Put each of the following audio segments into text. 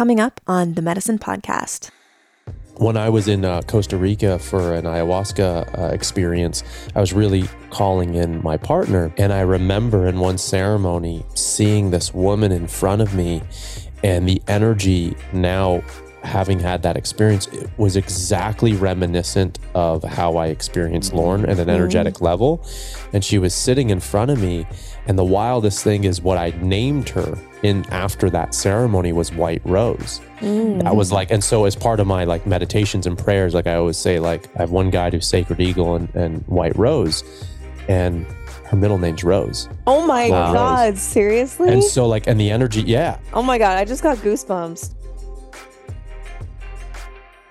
coming up on the Medicine Podcast. When I was in uh, Costa Rica for an ayahuasca uh, experience, I was really calling in my partner. And I remember in one ceremony seeing this woman in front of me, and the energy now having had that experience it was exactly reminiscent of how I experienced Lauren at an energetic mm. level. And she was sitting in front of me. And the wildest thing is what I named her in after that ceremony was White Rose. Mm. That was like, and so as part of my like meditations and prayers, like I always say, like I have one guy who's Sacred Eagle and, and White Rose. And her middle name's Rose. Oh my wow. God, seriously? And so, like, and the energy, yeah. Oh my God, I just got goosebumps.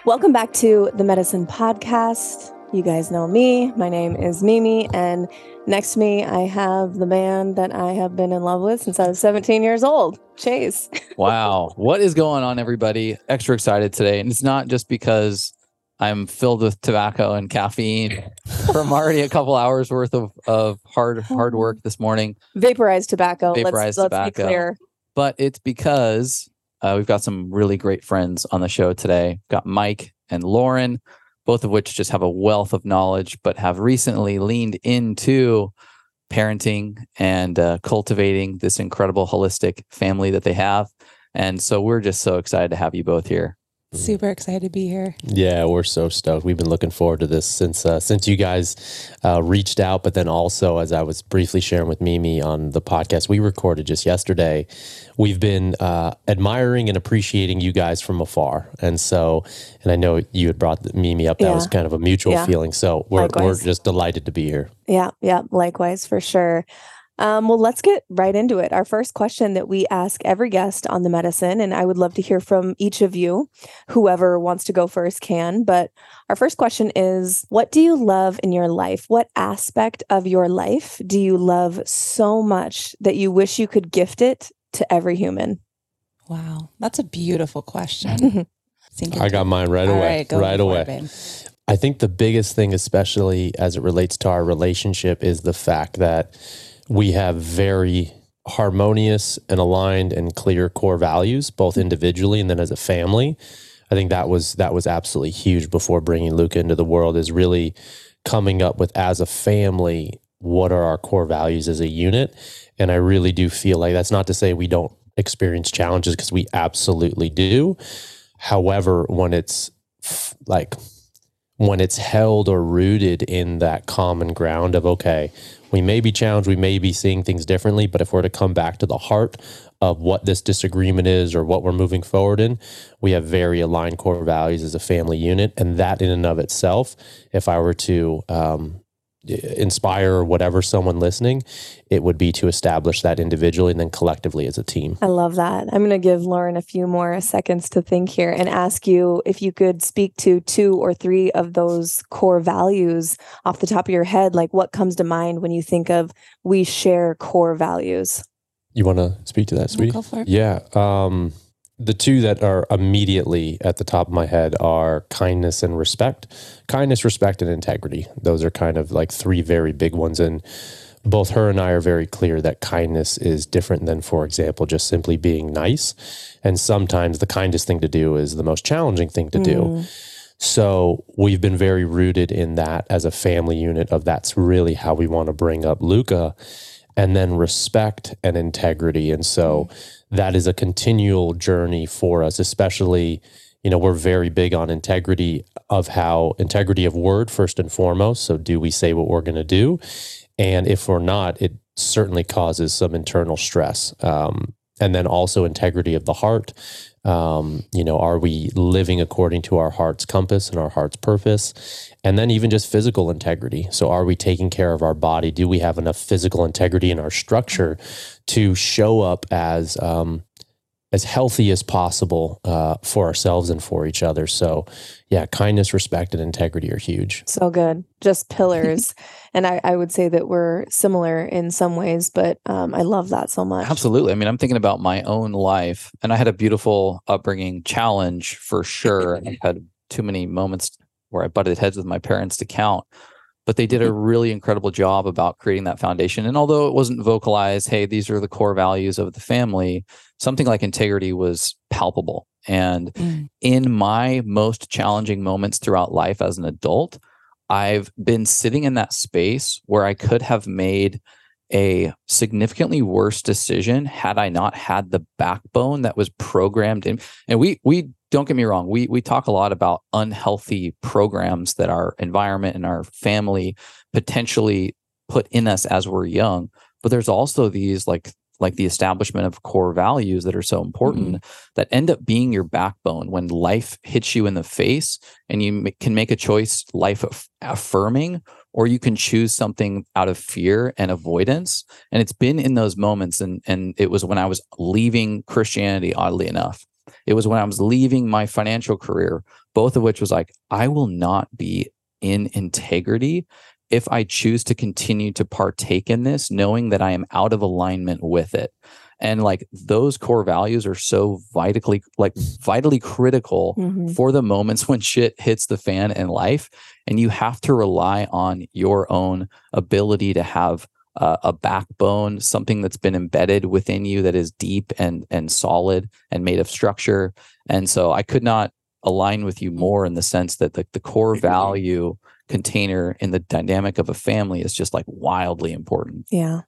Welcome back to the Medicine Podcast. You guys know me. My name is Mimi, and next to me, I have the man that I have been in love with since I was 17 years old, Chase. wow. What is going on, everybody? Extra excited today. And it's not just because I'm filled with tobacco and caffeine from already a couple hours worth of, of hard hard work this morning. Vaporized tobacco. Vaporized let's, tobacco. Let's be clear. But it's because uh, we've got some really great friends on the show today. We've got Mike and Lauren, both of which just have a wealth of knowledge, but have recently leaned into parenting and uh, cultivating this incredible holistic family that they have. And so we're just so excited to have you both here. Super excited to be here. Yeah, we're so stoked. We've been looking forward to this since uh, since you guys uh, reached out. But then also, as I was briefly sharing with Mimi on the podcast we recorded just yesterday, we've been uh, admiring and appreciating you guys from afar. And so, and I know you had brought Mimi up. That yeah. was kind of a mutual yeah. feeling. So we're we're just delighted to be here. Yeah, yeah, likewise for sure. Um, well, let's get right into it. Our first question that we ask every guest on the medicine, and I would love to hear from each of you. Whoever wants to go first can. But our first question is What do you love in your life? What aspect of your life do you love so much that you wish you could gift it to every human? Wow, that's a beautiful question. I got mine right away. Right, right away. It, I think the biggest thing, especially as it relates to our relationship, is the fact that we have very harmonious and aligned and clear core values, both individually and then as a family. I think that was that was absolutely huge before bringing Luca into the world. Is really coming up with as a family what are our core values as a unit, and I really do feel like that's not to say we don't experience challenges because we absolutely do. However, when it's like when it's held or rooted in that common ground of okay we may be challenged, we may be seeing things differently, but if we're to come back to the heart of what this disagreement is or what we're moving forward in, we have very aligned core values as a family unit. And that, in and of itself, if I were to um, inspire or whatever someone listening, it would be to establish that individually and then collectively as a team. I love that. I'm going to give Lauren a few more seconds to think here and ask you if you could speak to two or three of those core values off the top of your head. Like what comes to mind when you think of we share core values? You want to speak to that, sweetie? Yeah. Um, the two that are immediately at the top of my head are kindness and respect. Kindness, respect, and integrity. Those are kind of like three very big ones. And both her and I are very clear that kindness is different than, for example, just simply being nice. And sometimes the kindest thing to do is the most challenging thing to mm. do. So we've been very rooted in that as a family unit of that's really how we want to bring up Luca and then respect and integrity. And so mm that is a continual journey for us, especially, you know, we're very big on integrity of how integrity of word, first and foremost. So, do we say what we're going to do? And if we're not, it certainly causes some internal stress. Um, and then also integrity of the heart. Um, you know, are we living according to our heart's compass and our heart's purpose? And then even just physical integrity. So, are we taking care of our body? Do we have enough physical integrity in our structure to show up as um, as healthy as possible uh, for ourselves and for each other? So, yeah, kindness, respect, and integrity are huge. So good, just pillars. and I, I, would say that we're similar in some ways, but um, I love that so much. Absolutely. I mean, I'm thinking about my own life, and I had a beautiful upbringing challenge for sure. I had too many moments where I butted heads with my parents to count. But they did a mm-hmm. really incredible job about creating that foundation. And although it wasn't vocalized, hey, these are the core values of the family, something like integrity was palpable. And mm. in my most challenging moments throughout life as an adult, I've been sitting in that space where I could have made a significantly worse decision had I not had the backbone that was programmed in. And we we don't get me wrong, we we talk a lot about unhealthy programs that our environment and our family potentially put in us as we're young. But there's also these like like the establishment of core values that are so important mm-hmm. that end up being your backbone when life hits you in the face and you can make a choice life affirming or you can choose something out of fear and avoidance and it's been in those moments and and it was when i was leaving christianity oddly enough it was when i was leaving my financial career both of which was like i will not be in integrity if I choose to continue to partake in this, knowing that I am out of alignment with it. And like those core values are so vitally, like vitally critical mm-hmm. for the moments when shit hits the fan in life. And you have to rely on your own ability to have uh, a backbone, something that's been embedded within you that is deep and and solid and made of structure. And so I could not align with you more in the sense that the, the core value container in the dynamic of a family is just like wildly important. Yeah.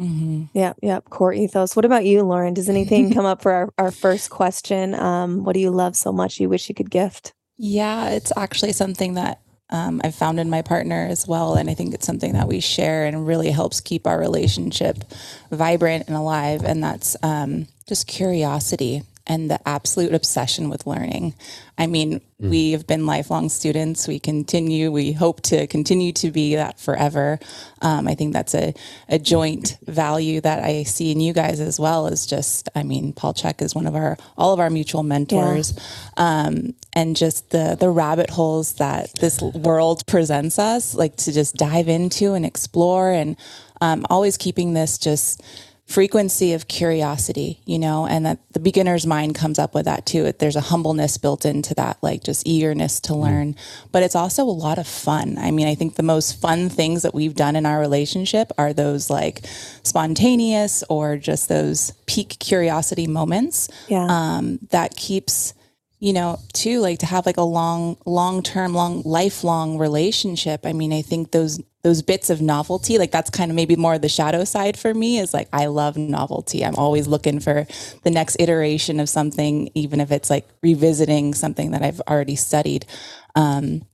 Mm-hmm. Yeah, yeah, core ethos. What about you, Lauren? Does anything come up for our, our first question? Um, what do you love so much you wish you could gift? Yeah, it's actually something that um, I've found in my partner as well. And I think it's something that we share and really helps keep our relationship vibrant and alive. And that's um, just curiosity and the absolute obsession with learning. I mean, mm. we have been lifelong students. We continue, we hope to continue to be that forever. Um, I think that's a, a joint value that I see in you guys as well as just, I mean, Paul Chek is one of our, all of our mutual mentors. Yeah. Um, and just the, the rabbit holes that this world presents us, like to just dive into and explore and um, always keeping this just, frequency of curiosity, you know, and that the beginner's mind comes up with that too. There's a humbleness built into that, like just eagerness to mm-hmm. learn. But it's also a lot of fun. I mean, I think the most fun things that we've done in our relationship are those like spontaneous or just those peak curiosity moments. Yeah. Um, that keeps you know, too, like to have like a long, long term, long, lifelong relationship. I mean, I think those those bits of novelty, like that's kind of maybe more the shadow side for me is like I love novelty. I'm always looking for the next iteration of something, even if it's like revisiting something that I've already studied. Um,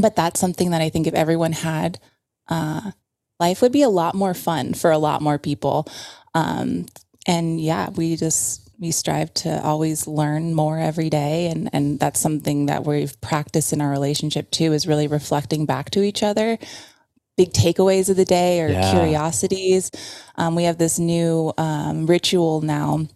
but that's something that I think if everyone had, uh, life would be a lot more fun for a lot more people. Um, and yeah, we just we strive to always learn more every day. And and that's something that we've practiced in our relationship too is really reflecting back to each other. Big takeaways of the day or yeah. curiosities. Um, we have this new um, ritual now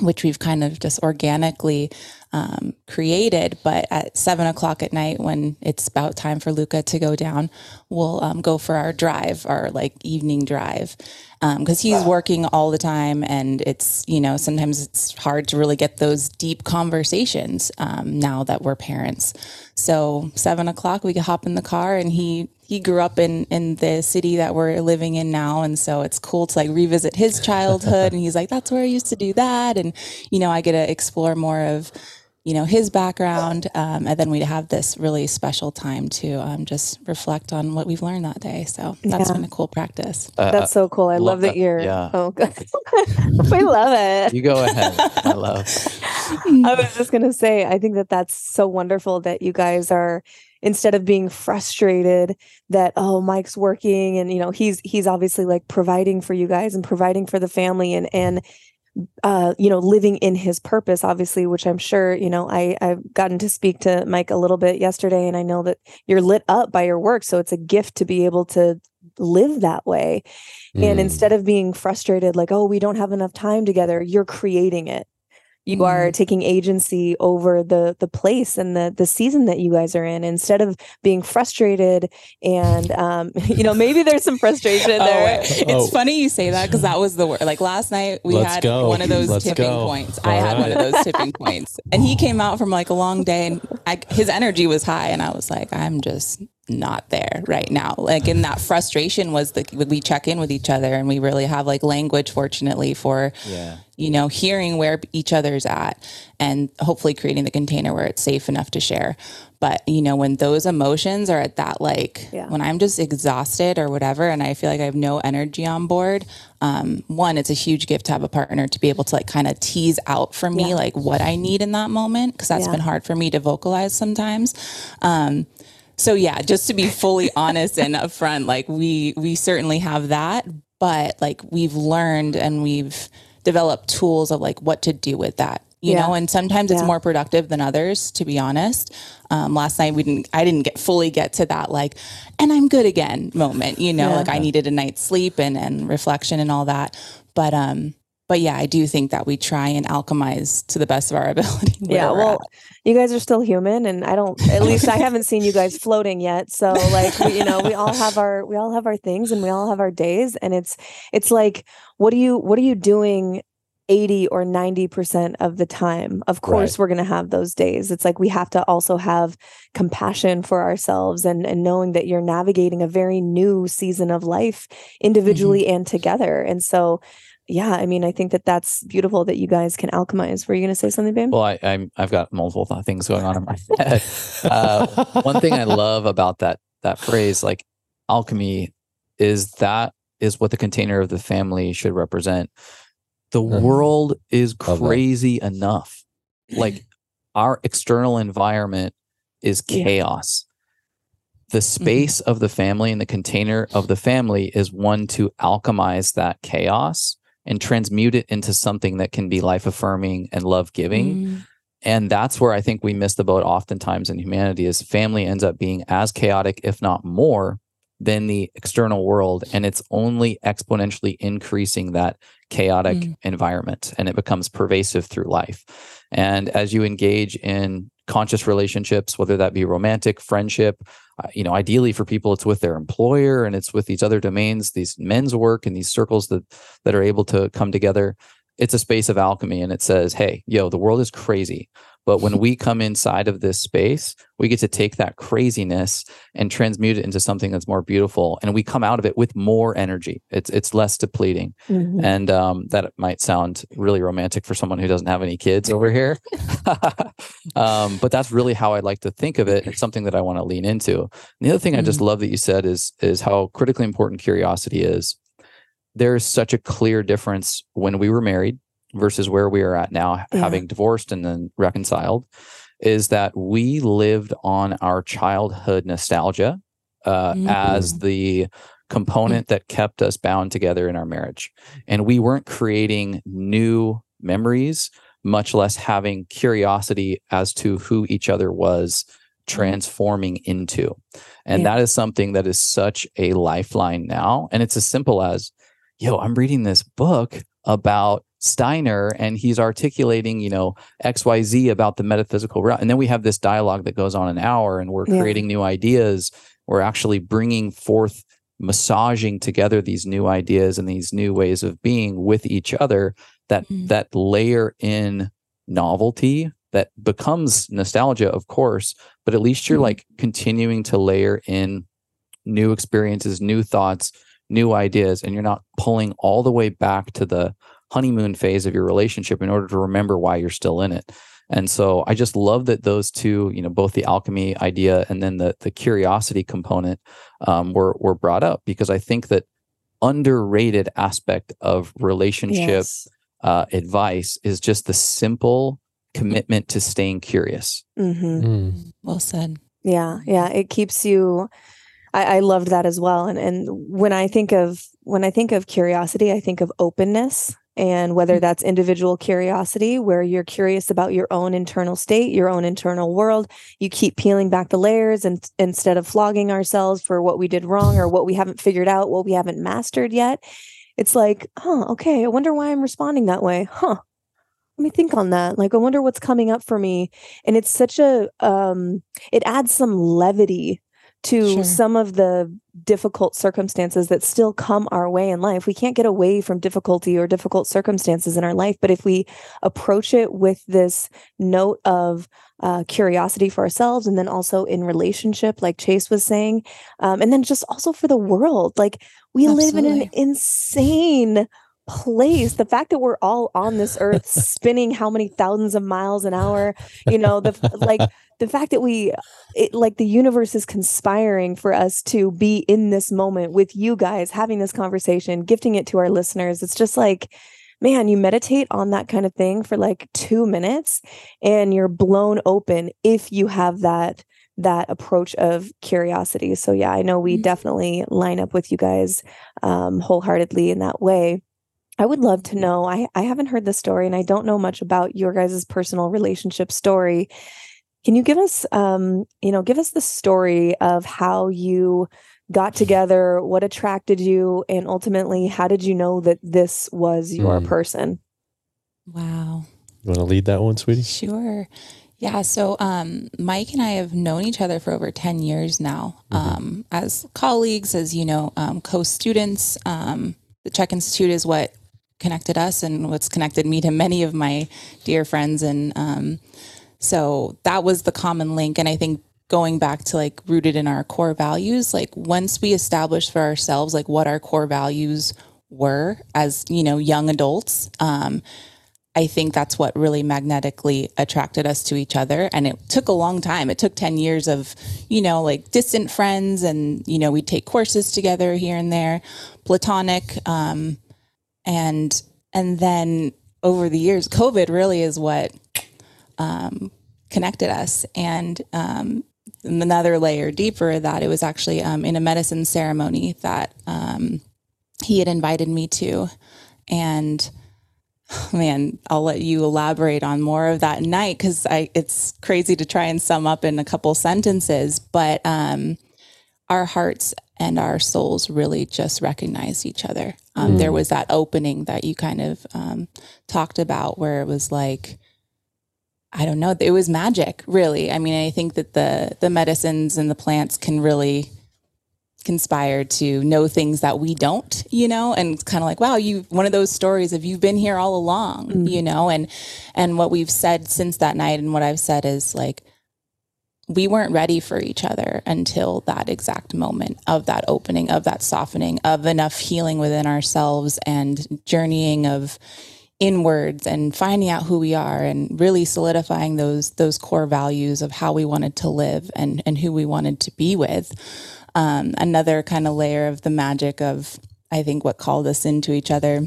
which we've kind of just organically um, created. But at seven o'clock at night, when it's about time for Luca to go down, we'll um, go for our drive, our like evening drive, because um, he's working all the time, and it's you know sometimes it's hard to really get those deep conversations um, now that we're parents. So seven o'clock, we can hop in the car, and he he grew up in in the city that we're living in now. And so it's cool to like revisit his childhood. And he's like that's where I used to do that. And you know I get to explore more of you know his background. Um, and then we'd have this really special time to um, just reflect on what we've learned that day. So that's yeah. been a cool practice. Uh, that's so cool. I love, love that, that. you're yeah. oh good. We love it. You go ahead. I love i was just going to say i think that that's so wonderful that you guys are instead of being frustrated that oh Mike's working and you know he's he's obviously like providing for you guys and providing for the family and and uh, you know, living in his purpose, obviously, which I'm sure, you know, I, I've gotten to speak to Mike a little bit yesterday, and I know that you're lit up by your work. So it's a gift to be able to live that way. Mm. And instead of being frustrated, like, oh, we don't have enough time together, you're creating it you mm-hmm. are taking agency over the the place and the the season that you guys are in instead of being frustrated and um you know maybe there's some frustration oh, there it's oh. funny you say that because that was the word like last night we Let's had go. one of those Let's tipping go. points All i had one of those tipping points and he came out from like a long day and I, his energy was high and i was like i'm just not there right now. Like, and that frustration was that we check in with each other and we really have like language, fortunately, for, yeah. you know, hearing where each other's at and hopefully creating the container where it's safe enough to share. But, you know, when those emotions are at that, like, yeah. when I'm just exhausted or whatever, and I feel like I have no energy on board, um, one, it's a huge gift to have a partner to be able to like kind of tease out for me, yeah. like what I need in that moment. Cause that's been hard for me to vocalize sometimes. Um, so yeah, just to be fully honest and upfront, like we we certainly have that, but like we've learned and we've developed tools of like what to do with that you yeah. know and sometimes it's yeah. more productive than others to be honest um, last night we didn't i didn't get fully get to that like and i'm good again moment you know yeah. like i needed a night's sleep and and reflection and all that but um but yeah, I do think that we try and alchemize to the best of our ability. Yeah, well, you guys are still human, and I don't. At least I haven't seen you guys floating yet. So, like, we, you know, we all have our we all have our things, and we all have our days, and it's it's like, what are you what are you doing 80 or 90% of the time. Of course, right. we're going to have those days. It's like we have to also have compassion for ourselves and, and knowing that you're navigating a very new season of life individually mm-hmm. and together. And so yeah, I mean, I think that that's beautiful that you guys can alchemize. Were you going to say something, babe? Well, I, I'm I've got multiple things going on in my head. Uh, one thing I love about that that phrase, like alchemy, is that is what the container of the family should represent. The uh-huh. world is crazy enough. Like our external environment is chaos. The mm-hmm. space mm-hmm. of the family and the container of the family is one to alchemize that chaos and transmute it into something that can be life affirming and love giving. Mm. And that's where I think we miss the boat oftentimes in humanity is family ends up being as chaotic, if not more, than the external world. And it's only exponentially increasing that chaotic mm. environment and it becomes pervasive through life. And as you engage in conscious relationships, whether that be romantic, friendship, uh, you know, ideally for people, it's with their employer and it's with these other domains, these men's work and these circles that that are able to come together. It's a space of alchemy, and it says, "Hey, yo, the world is crazy. But when we come inside of this space, we get to take that craziness and transmute it into something that's more beautiful. And we come out of it with more energy. It's it's less depleting. Mm-hmm. And um, that might sound really romantic for someone who doesn't have any kids over here. um, but that's really how I like to think of it. It's something that I want to lean into. And the other thing mm-hmm. I just mm-hmm. love that you said is is how critically important curiosity is. There's such a clear difference when we were married versus where we are at now, yeah. having divorced and then reconciled, is that we lived on our childhood nostalgia uh, mm-hmm. as the component that kept us bound together in our marriage. And we weren't creating new memories, much less having curiosity as to who each other was mm-hmm. transforming into. And yeah. that is something that is such a lifeline now. And it's as simple as, yo, I'm reading this book about Steiner and he's articulating, you know, XYZ about the metaphysical realm. And then we have this dialogue that goes on an hour and we're yeah. creating new ideas. We're actually bringing forth, massaging together these new ideas and these new ways of being with each other that mm. that layer in novelty that becomes nostalgia, of course, but at least you're mm. like continuing to layer in new experiences, new thoughts, new ideas, and you're not pulling all the way back to the honeymoon phase of your relationship in order to remember why you're still in it. And so I just love that those two, you know, both the alchemy idea and then the the curiosity component um, were were brought up because I think that underrated aspect of relationship yes. uh, advice is just the simple commitment to staying curious. Mm-hmm. Mm. Well said. Yeah, yeah, it keeps you. I, I loved that as well. And and when I think of when I think of curiosity, I think of openness and whether mm. that's individual curiosity where you're curious about your own internal state your own internal world you keep peeling back the layers and instead of flogging ourselves for what we did wrong or what we haven't figured out what we haven't mastered yet it's like huh okay i wonder why i'm responding that way. Huh. Let me think on that. Like i wonder what's coming up for me. And it's such a um it adds some levity to sure. some of the difficult circumstances that still come our way in life. We can't get away from difficulty or difficult circumstances in our life. But if we approach it with this note of uh, curiosity for ourselves and then also in relationship, like Chase was saying, um, and then just also for the world, like we Absolutely. live in an insane place the fact that we're all on this earth spinning how many thousands of miles an hour you know the like the fact that we it, like the universe is conspiring for us to be in this moment with you guys having this conversation gifting it to our listeners. It's just like man you meditate on that kind of thing for like 2 minutes and you're blown open if you have that that approach of curiosity. So yeah i know we mm-hmm. definitely line up with you guys um, wholeheartedly in that way I would love to know. I, I haven't heard the story and I don't know much about your guys' personal relationship story. Can you give us um, you know, give us the story of how you got together, what attracted you, and ultimately how did you know that this was your mm. person? Wow. You want to lead that one, sweetie? Sure. Yeah, so um, Mike and I have known each other for over 10 years now mm-hmm. um, as colleagues, as you know, um, co students. Um, the CHEK Institute is what connected us and what's connected me to many of my dear friends. And um, so that was the common link. And I think going back to like rooted in our core values, like once we established for ourselves like what our core values were as, you know, young adults, um, I think that's what really magnetically attracted us to each other. And it took a long time. It took 10 years of, you know, like distant friends and, you know, we'd take courses together here and there, platonic. Um, and and then over the years, COVID really is what um, connected us. And um, another layer deeper that it was actually um, in a medicine ceremony that um, he had invited me to, and man, I'll let you elaborate on more of that night because it's crazy to try and sum up in a couple sentences, but um, our hearts and our souls really just recognized each other. Um, mm. There was that opening that you kind of um, talked about where it was like, I don't know, it was magic, really. I mean, I think that the the medicines and the plants can really conspire to know things that we don't, you know, and it's kind of like, wow, you one of those stories of you've been here all along, mm. you know, and and what we've said since that night and what I've said is like we weren't ready for each other until that exact moment of that opening, of that softening, of enough healing within ourselves and journeying of inwards and finding out who we are and really solidifying those those core values of how we wanted to live and and who we wanted to be with. Um, another kind of layer of the magic of I think what called us into each other.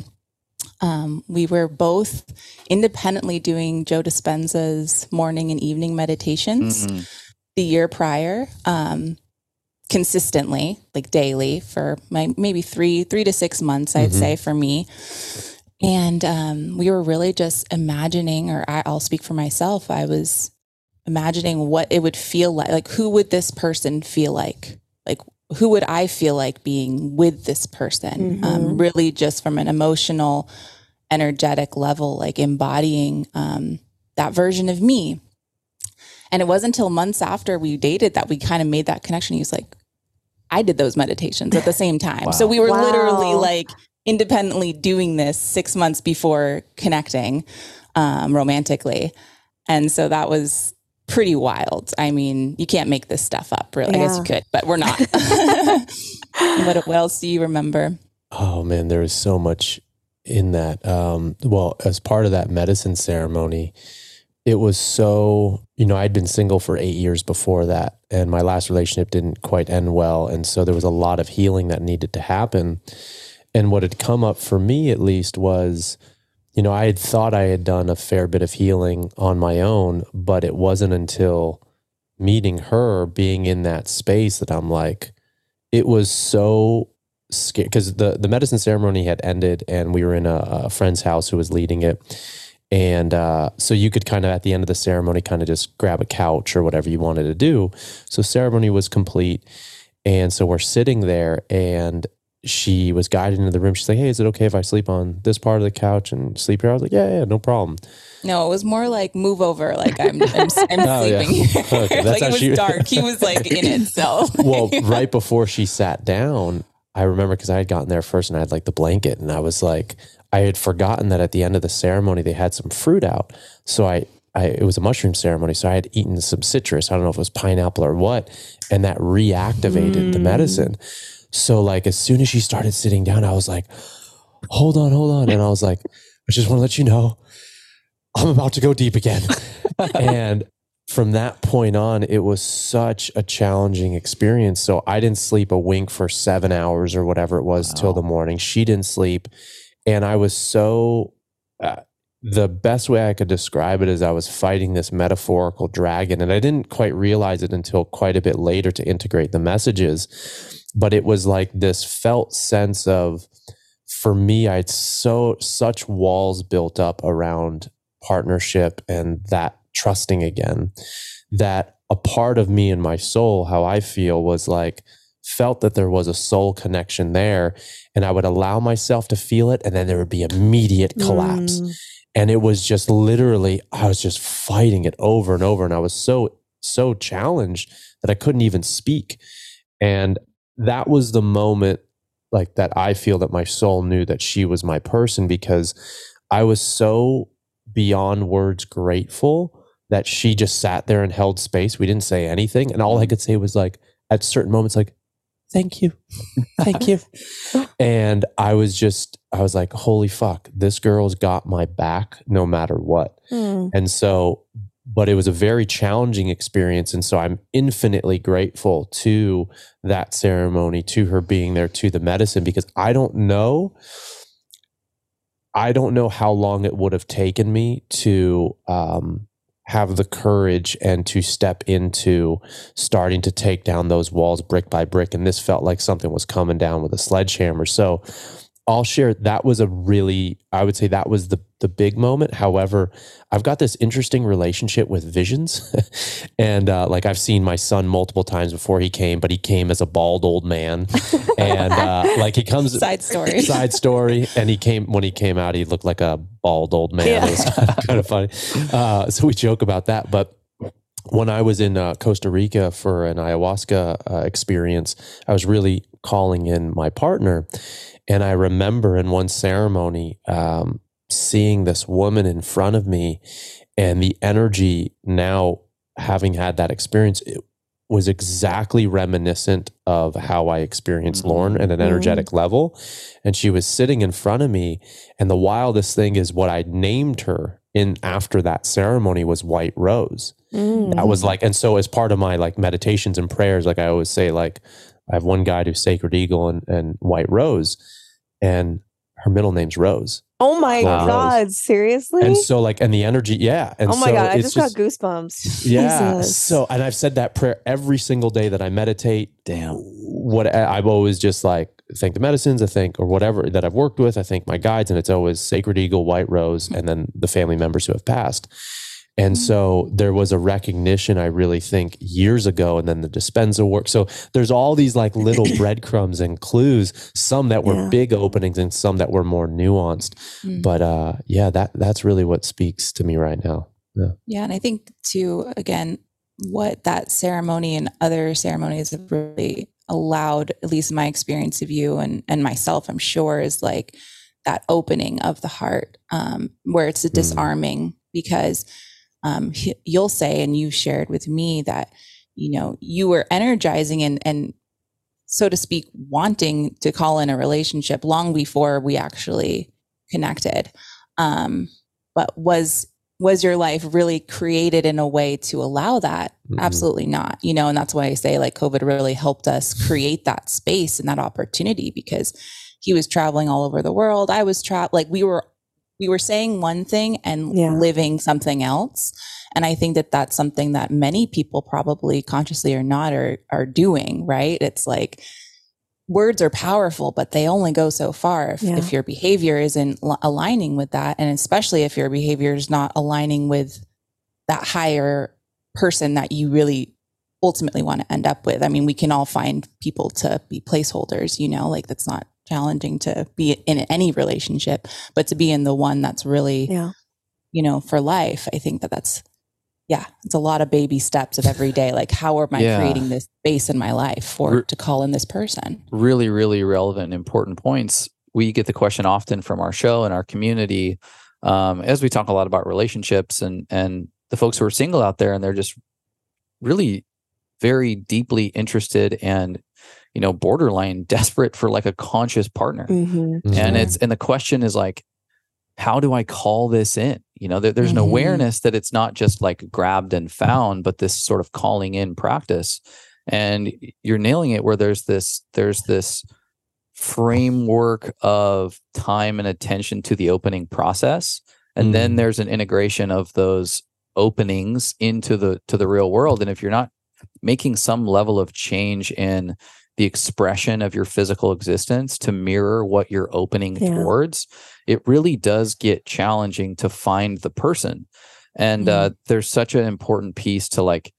Um, we were both independently doing Joe Dispenza's morning and evening meditations. Mm-hmm the year prior um, consistently, like daily for my maybe three three to six months, I'd mm-hmm. say for me. And um, we were really just imagining, or I, I'll speak for myself. I was imagining what it would feel like. Like, who would this person feel like? Like, who would I feel like being with this person? Um, mm-hmm. Um, really, just from an emotional, energetic level, like embodying um, that version of me. And it wasn't until months after we dated that we kind of made that connection. He was like, I did those meditations at the same time. Wow. So we were wow. literally like independently doing this six months before connecting um, romantically. And so that was pretty wild. I mean, you can't make this stuff up, really. Yeah. I guess you could, but we're not. what, what else do you remember? Oh man, there was so much in that. Um, well, as part of that medicine ceremony, it was so you know i'd been single for eight years before that and my last relationship didn't quite end well and so there was a lot of healing that needed to happen. And what had come up for me at least was you know i had thought i had done a fair bit of healing on my own but it wasn't until meeting her being in that space that i'm like it was so scary because the, the medicine ceremony had ended and we were in a, a friend's house who was leading it and uh, so you could kind of at the end of the ceremony kind of just grab a couch or whatever you wanted to do. So ceremony was complete. And so we're sitting there and she was guided into the room. She's like, "Hey, is it okay if I sleep on this part of the couch and sleep here?" I was like, "Yeah, yeah, no problem." No, it was more like move over. Like I'm, I'm, I'm oh, sleeping yeah. here. Okay, like it was she... dark. He was like in it. So well, right before she sat down, I remember because I had gotten there first and I had like the blanket, and I was like, I had forgotten that at the end of the ceremony they had some fruit out. So I, I it was a mushroom ceremony, so I had eaten some citrus. I don't know if it was pineapple or what, and that reactivated mm. the medicine. So like as soon as she started sitting down, I was like, hold on, hold on. And I was like, I just want to let you know I'm about to go deep again. and from that point on, it was such a challenging experience. So I didn't sleep a wink for seven hours or whatever it was wow. till the morning. She didn't sleep. And I was so, uh, the best way I could describe it is I was fighting this metaphorical dragon. And I didn't quite realize it until quite a bit later to integrate the messages but it was like this felt sense of for me i had so such walls built up around partnership and that trusting again that a part of me and my soul how i feel was like felt that there was a soul connection there and i would allow myself to feel it and then there would be immediate collapse mm. and it was just literally i was just fighting it over and over and i was so so challenged that i couldn't even speak and that was the moment like that I feel that my soul knew that she was my person because I was so beyond words grateful that she just sat there and held space. We didn't say anything. And all I could say was like, at certain moments, like, thank you. Thank you. and I was just, I was like, holy fuck, this girl's got my back no matter what. Mm. And so but it was a very challenging experience. And so I'm infinitely grateful to that ceremony, to her being there, to the medicine, because I don't know. I don't know how long it would have taken me to um, have the courage and to step into starting to take down those walls brick by brick. And this felt like something was coming down with a sledgehammer. So I'll share that was a really I would say that was the the big moment. However, I've got this interesting relationship with visions, and uh, like I've seen my son multiple times before he came, but he came as a bald old man, and uh, like he comes side story side story, and he came when he came out, he looked like a bald old man. Yeah. It was kind of, kind of funny. Uh, so we joke about that, but when I was in uh, Costa Rica for an ayahuasca uh, experience, I was really calling in my partner. And I remember in one ceremony um, seeing this woman in front of me and the energy now having had that experience it was exactly reminiscent of how I experienced mm-hmm. Lauren at an energetic mm-hmm. level. And she was sitting in front of me. And the wildest thing is what I named her in after that ceremony was White Rose. Mm. That was like, and so as part of my like meditations and prayers, like I always say, like I have one guide who's Sacred Eagle and, and White Rose, and her middle name's Rose. Oh my God, Rose. seriously? And so like and the energy, yeah. And oh my so God, I just, just got goosebumps. Yeah. Jesus. So and I've said that prayer every single day that I meditate. Damn. What I've always just like thank the medicines, I think, or whatever that I've worked with. I thank my guides, and it's always Sacred Eagle, White Rose, and then the family members who have passed. And mm-hmm. so there was a recognition, I really think, years ago, and then the Dispenza work. So there's all these like little breadcrumbs and clues, some that were yeah. big openings and some that were more nuanced. Mm. But uh, yeah, that that's really what speaks to me right now. Yeah. Yeah. And I think too, again, what that ceremony and other ceremonies have really allowed, at least my experience of you and, and myself, I'm sure, is like that opening of the heart, um, where it's a mm. disarming mm. because um, you'll say, and you shared with me that, you know, you were energizing and, and so to speak, wanting to call in a relationship long before we actually connected. Um, but was was your life really created in a way to allow that? Mm-hmm. Absolutely not. You know, and that's why I say like COVID really helped us create that space and that opportunity because he was traveling all over the world. I was trapped. Like we were we were saying one thing and yeah. living something else. And I think that that's something that many people probably consciously or not are, are doing, right? It's like words are powerful, but they only go so far if, yeah. if your behavior isn't aligning with that. And especially if your behavior is not aligning with that higher person that you really ultimately want to end up with. I mean, we can all find people to be placeholders, you know, like that's not challenging to be in any relationship, but to be in the one that's really, Yeah. you know, for life, I think that that's, yeah, it's a lot of baby steps of every day. Like, how am I Yeah. creating this space in my life for Re- to call in this person? really, really relevant important points. We get the question often from our show and our community um, as we talk a lot about relationships and and the folks who are single out there, and they're just really very deeply interested and you know borderline desperate for like a conscious partner. hmm And Sure. it's and the question is like, how do I call this in? You know, there, there's an Mhm. awareness that it's not just like grabbed and found, but this sort of calling in practice. And you're nailing it where there's this there's this framework of time and attention to the opening process. And then Mm. there's an integration of those openings into the to the real world. And if you're not making some level of change in the expression of your physical existence to mirror what you're opening Yeah. towards, it really does get challenging to find the person. And uh, there's such an important piece to like,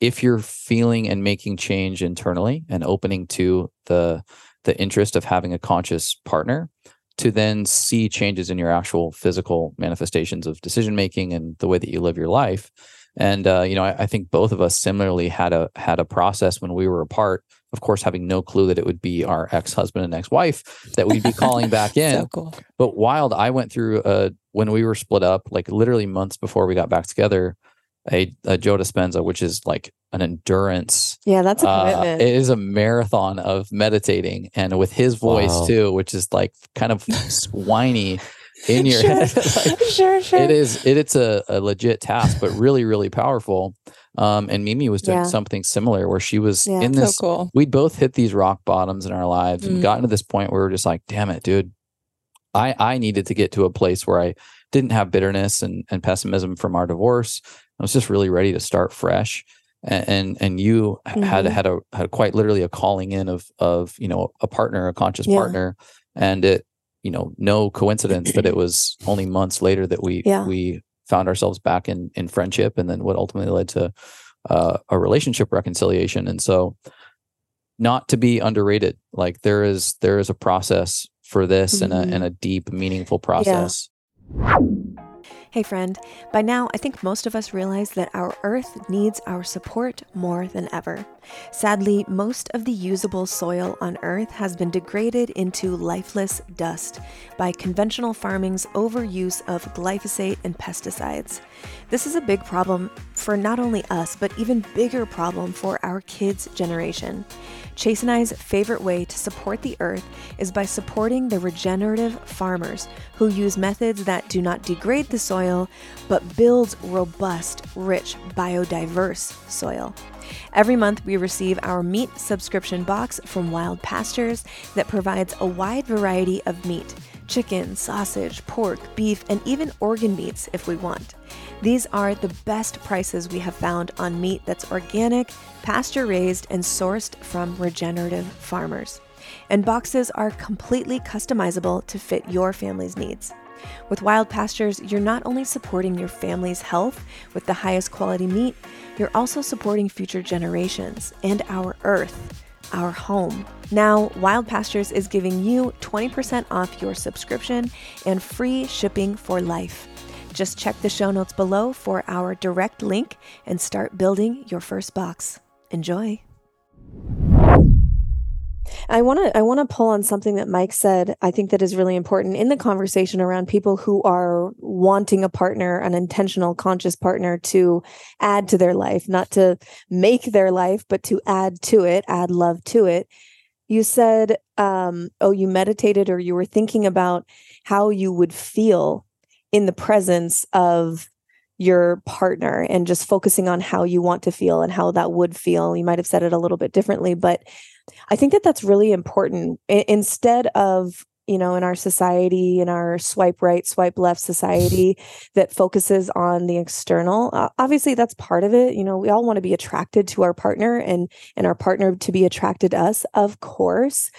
if you're feeling and making change internally and opening to the the interest of having a conscious partner, to then see changes in your actual physical manifestations of decision making and the way that you live your life. And uh, you know, I, I think both of us similarly had a had a process when we were apart. Of course, having no clue that it would be our ex husband and ex wife that we'd be calling back in. So cool. But wild, I went through uh when we were split up, like literally months before we got back together, a, a Joe Dispenza, which is like an endurance. Yeah, that's a Uh, commitment. it is a marathon of meditating, and with his voice Wow. too, which is like kind of whiny in your Sure. head. Like, sure, sure. it is it, it's a, a legit task, but really, really powerful. Um, and Mimi was doing Yeah. something similar where she was Yeah. in So this cool. we'd both hit these rock bottoms in our lives and Mm. gotten to this point where we are just like, damn it, dude. I I needed to get to a place where I didn't have bitterness and, and pessimism from our divorce. I was just really ready to start fresh. And and, and you h- had had a had quite literally a calling in of of you know a partner, a conscious Yeah. partner, and it you know no coincidence that it was only months later that we we found ourselves back in in friendship, and then what ultimately led to uh, a relationship reconciliation. And so not to be underrated. Like there is there is a process for this and a Mhm. and a deep, meaningful process. Hey, friend. By now, I think most of us realize that our Earth needs our support more than ever. Sadly, most of the usable soil on Earth has been degraded into lifeless dust by conventional farming's overuse of glyphosate and pesticides. This is a big problem for not only us, but even bigger problem for our kids' generation. Chase and I's favorite way to support the earth is by supporting the regenerative farmers who use methods that do not degrade the soil but build robust, rich, biodiverse soil. Every month, we receive our meat subscription box from Wild Pastures that provides a wide variety of meat chicken, sausage, pork, beef, and even organ meats if we want. These are the best prices we have found on meat that's organic, pasture raised, and sourced from regenerative farmers. And boxes are completely customizable to fit your family's needs. With Wild Pastures, you're not only supporting your family's health with the highest quality meat, you're also supporting future generations and our earth, our home. Now, Wild Pastures is giving you 20% off your subscription and free shipping for life. Just check the show notes below for our direct link and start building your first box. Enjoy. I want to I want to pull on something that Mike said. I think that is really important in the conversation around people who are wanting a partner, an intentional conscious partner to add to their life, not to make their life, but to add to it, add love to it. You said um oh you meditated or you were thinking about how you would feel in the presence of your partner and just focusing on how you want to feel and how that would feel. You might have said it a little bit differently, but I think that that's really important. I- instead of, you know, in our society, in our swipe right, swipe left society that focuses on the external, uh, obviously that's part of it. You know, we all want to be attracted to our partner and and our partner to be attracted to us, of course.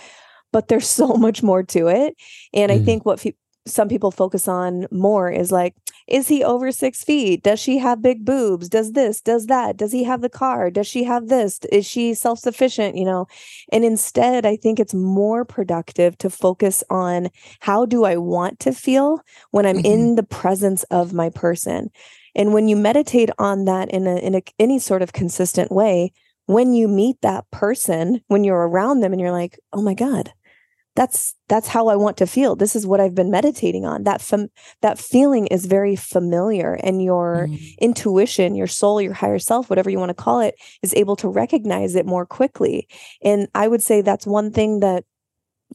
But there's so much more to it. And I Mm. think what fe- some people focus on more is like is he over six feet? Does she have big boobs? Does this does that? Does he have the car? Does she have this? Is she self-sufficient you know? And instead i think it's more productive to focus on how do i want to feel when i'm mm-hmm. in the presence of my person? And when you meditate on that in a in a, any sort of consistent way when you meet that person when you're around them and you're like oh my god that's that's how i want to feel this is what i've been meditating on that fam- that feeling is very familiar and your mm-hmm. intuition your soul your higher self whatever you want to call it is able to recognize it more quickly and i would say that's one thing that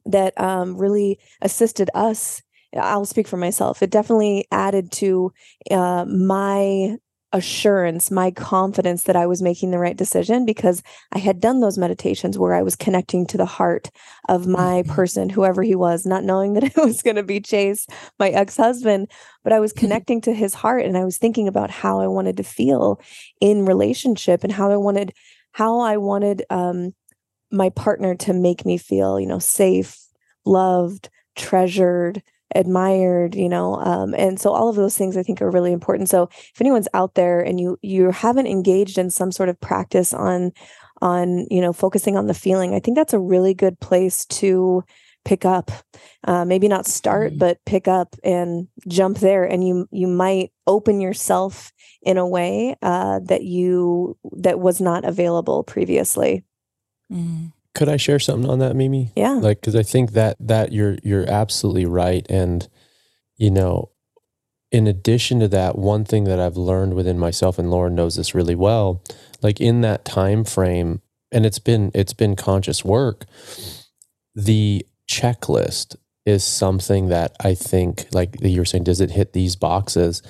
that um, really assisted us I'll speak for myself. It definitely added to uh, my assurance, my confidence that I was making the right decision because I had done those meditations where I was connecting to the heart of my mm-hmm. person, whoever he was, not knowing that it was going to be Chase, my ex husband, but I was mm-hmm. connecting to his heart and I was thinking about how I wanted to feel in relationship and how I wanted, how I wanted um, my partner to make me feel, you know, safe, loved, treasured, admired you know um, and so all of those things i think are really important so if anyone's out there and you you haven't engaged in some sort of practice on on you know focusing on the feeling i think that's a really good place to pick up uh, maybe not start mm-hmm. but pick up and jump there and you you might open yourself in a way uh, that you that was not available previously mm. Could I share something on that, Mimi? Yeah. Like, because I think that that you're you're absolutely right, and you know, in addition to that, one thing that I've learned within myself, and Lauren knows this really well, like in that time frame, and it's been it's been conscious work. The checklist is something that I think, like you were saying, does it hit these boxes?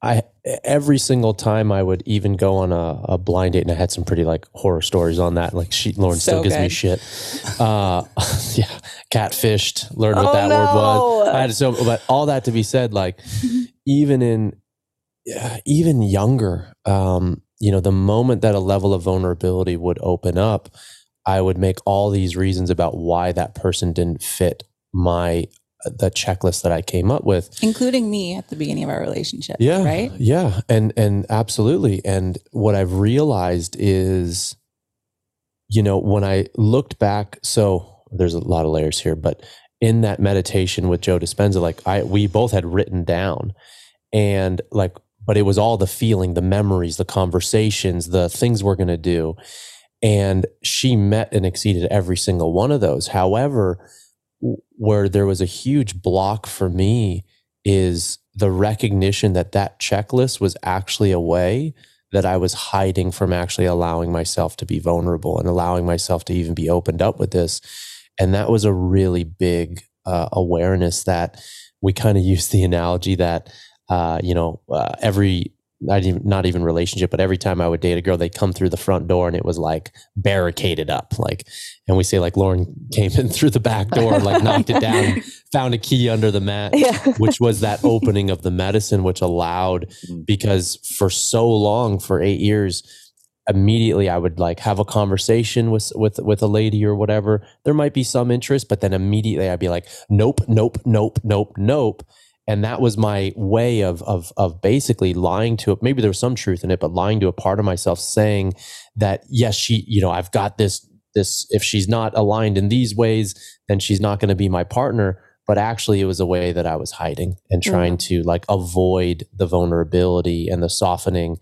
I every single time I would even go on a, a, blind date, and I had some pretty like horror stories on that. Like she, Lauren so still gives good. me shit. Uh, yeah, catfished. Learned what oh, that no. word was. I had so, but all that to be said, like even in uh, even younger, um, you know, the moment that a level of vulnerability would open up, I would make all these reasons about why that person didn't fit my the checklist that I came up with, including me at the beginning of our relationship. Yeah, right. Yeah, and and absolutely. And what I've realized is, you know, when I looked back, so there's a lot of layers here, but in that meditation with Joe Dispenza, like I, we both had written down, and like, but it was all the feeling, the memories, the conversations, the things we're gonna do, and she met and exceeded every single one of those. However where there was a huge block for me is the recognition that that checklist was actually a way that I was hiding from actually allowing myself to be vulnerable and allowing myself to even be opened up with this. And that was a really big uh, awareness that we kind of use the analogy that, uh, you know, uh, every not even not even relationship, but every time I would date a girl, they'd come through the front door and it was like barricaded up. Like, and we say like Lauren came in through the back door, like knocked it down, found a key under the mat, yeah. which was that opening of the medicine, which allowed mm. because for so long, for eight years, immediately I would like have a conversation with with with a lady or whatever. There might be some interest, but then immediately I'd be like, nope, nope, nope, nope, nope and that was my way of of of basically lying to it maybe there was some truth in it but lying to a part of myself saying that yes she you know i've got this this if she's not aligned in these ways then she's not going to be my partner but actually it was a way that i was hiding and trying mm-hmm. to like avoid the vulnerability and the softening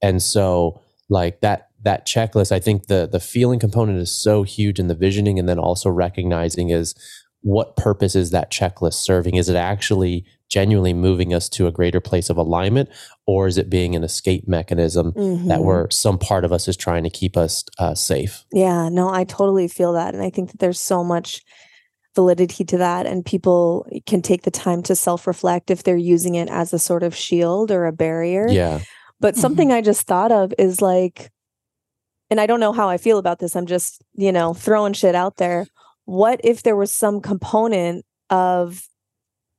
and so like that that checklist i think the the feeling component is so huge in the visioning and then also recognizing is what purpose is that checklist serving is it actually genuinely moving us to a greater place of alignment or is it being an escape mechanism mm-hmm. that where some part of us is trying to keep us uh, safe yeah no i totally feel that and i think that there's so much validity to that and people can take the time to self-reflect if they're using it as a sort of shield or a barrier yeah but mm-hmm. something i just thought of is like and i don't know how i feel about this i'm just you know throwing shit out there what if there was some component of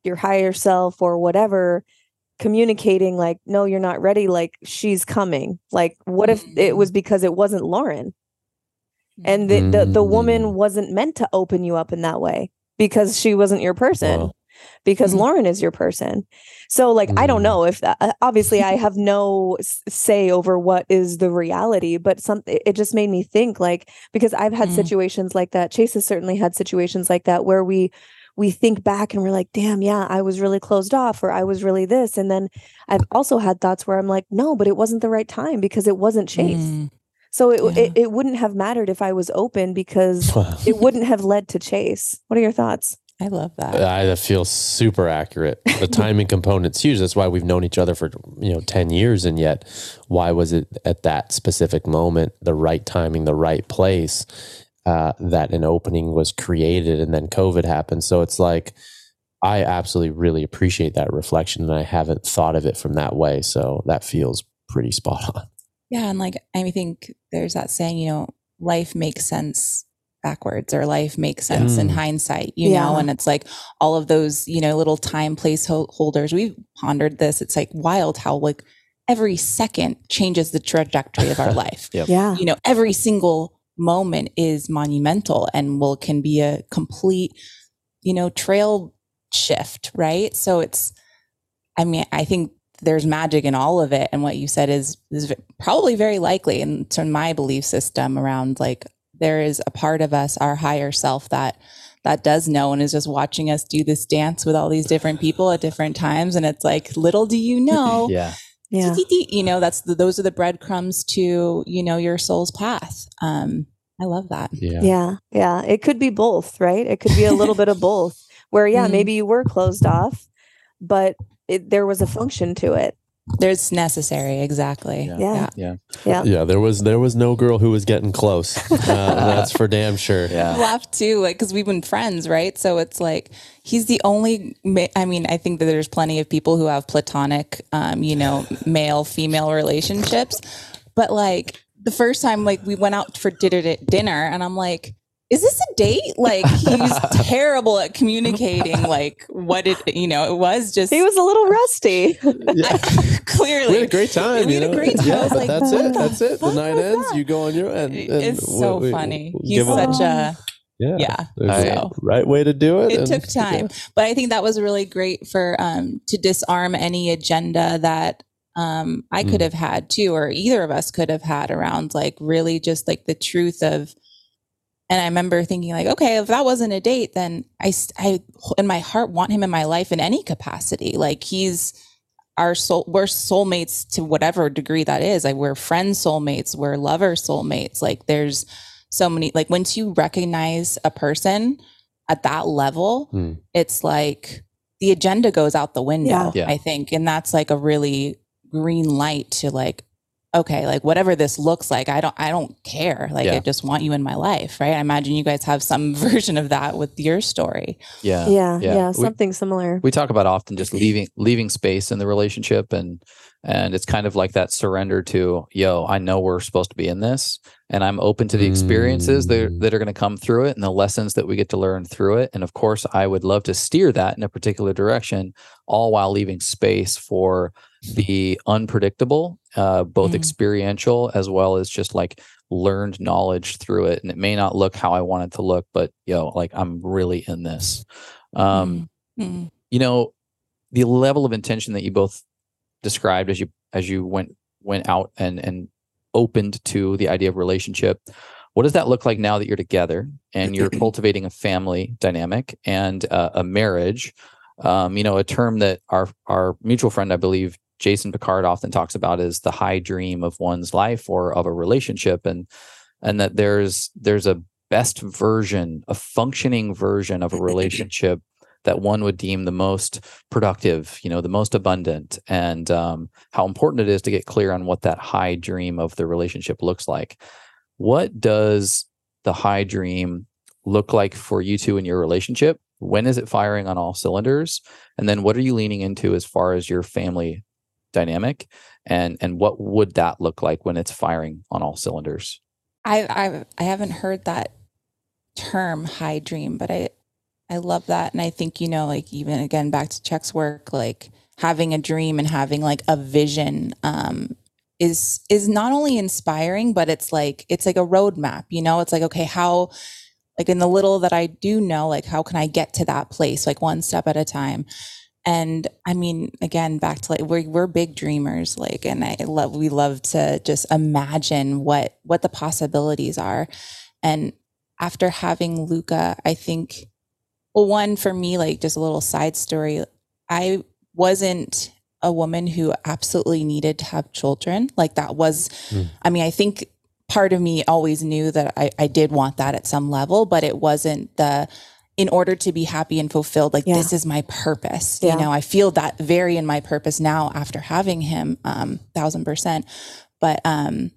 your higher self or whatever communicating like no you're not ready like she's coming like what if it was mm. because it wasn't lauren and the, the, the woman mm. wasn't meant to open you up in that way because she wasn't your person because Mhm. Lauren is your person. So like I don't Mm. know if that, uh, obviously I have no say over what is the reality, but something it just made me think like because I've had Mm. situations like that. Chase has certainly had situations like that where we we think back and we're like, damn, yeah, I was really closed off or I was really this. And then I've also had thoughts where I'm like, no, but it wasn't the right time because it wasn't Chase. Mm, So it, Yeah. it it wouldn't have mattered if I was open because it wouldn't have led to Chase. What are your thoughts? I love that. I that feels super accurate. The timing component's huge. That's why we've known each other for you know ten years, and yet why was it at that specific moment, the right timing, the right place, uh, that an opening was created, and then COVID happened. So it's like I absolutely really appreciate that reflection, and I haven't thought of it from that way. So that feels pretty spot on. Yeah, and like I think there's that saying, you know, life makes sense backwards or life makes sense in Mm. hindsight, you know, and it's like all of those, you know, little time placeholders. We've pondered this. It's like wild how like every second changes the trajectory of our life. Yep. Yeah. You know, every single moment is monumental and will can be a complete, you know, trail shift, right? So it's I mean, I think there's magic in all of it and what you said is is probably very likely and to my belief system around like there is a part of us our higher self that that does know and is just watching us do this dance with all these different people at different times and it's like little do you know Yeah. Yeah. you know that's the, those are the breadcrumbs to you know your soul's path um i love that Yeah. Yeah. Yeah. It could be both, right? It could be a little bit of both. Where yeah, Mhm. maybe you were closed off, but it, there was a function to it. There's necessary exactly Yeah. Yeah. Yeah. Yeah. Yeah, there was there was no girl who was getting close. Uh, that's for damn sure. I Yeah. laugh too, like because we've been friends, right? So it's like he's the only. ma- I mean, I think that there's plenty of people who have platonic, um, you know, male female relationships, but like the first time, like we went out for dinner, dinner, and I'm like. Is this a date? Like he's terrible at communicating. Like what it, you know, it was just He was a little rusty. clearly. We had a great time. We you had a great time. Yeah, but like, that's it. That's it. The fuck night ends. that? You go on your end. and it's so we- we- funny. we He's such a yeah. yeah. There's a So- right way to do it. it and- took time but i think that was really great for um to disarm any agenda that um i could Mm. have had too or either of us could have had around like really just like the truth of and i remember thinking like okay if that wasn't a date then I, I in my heart want him in my life in any capacity like he's our soul we're soulmates to whatever degree that is like we're friends soulmates we're lover soulmates like there's so many like once you recognize a person at that level Hmm. it's like the agenda goes out the window Yeah. Yeah. i think and that's like a really green light to like okay like whatever this looks like i don't i don't care like Yeah. i just want you in my life right i imagine you guys have some version of that with your story Yeah. yeah. yeah. Yeah. We- Something similar. we talk about often just leaving leaving space in the relationship and and it's kind of like that surrender to yo i know we're supposed to be in this and i'm open to the experiences that, Mm. that are going to come through it and the lessons that we get to learn through it and of course i would love to steer that in a particular direction all while leaving space for the unpredictable uh, both Mhm. experiential as well as just like learned knowledge through it and it may not look how i want it to look but yo like i'm really in this um Mm. you know the level of intention that you both described as you as you went went out and and opened to the idea of relationship what does that look like now that you're together and you're cultivating a family dynamic and uh, a marriage um, you know a term that our our mutual friend i believe jason picard often talks about is the high dream of one's life or of a relationship and and that there's there's a best version a functioning version of a relationship that one would deem the most productive, you know, the most abundant, and um, how important it is to get clear on what that high dream of the relationship looks like. What does the high dream look like for you two in your relationship? When is it firing on all cylinders? And then what are you leaning into as far as your family dynamic? And and what would that look like when it's firing on all cylinders? I I I haven't heard that term high dream, but I I love that and I think you know like even again back to Chuck's work like having a dream and having like a vision um is is not only inspiring but it's like it's like a roadmap, you know? It's like okay, how like in the little that I do know, like how can I get to that place, like one step at a time. And I mean, again, back to like we're we're big dreamers, like, and I love we love to just imagine what what the possibilities are. And after having Luca, I think, well, one for me, like just a little side story, I wasn't a woman who absolutely needed to have children. Like that was, mm. I mean, I think part of me always knew that I, I did want that at some level, but it wasn't the, in order to be happy and fulfilled, like yeah. this is my purpose. Yeah. You know, I feel that very in my purpose now after having him, um, thousand percent. But, um,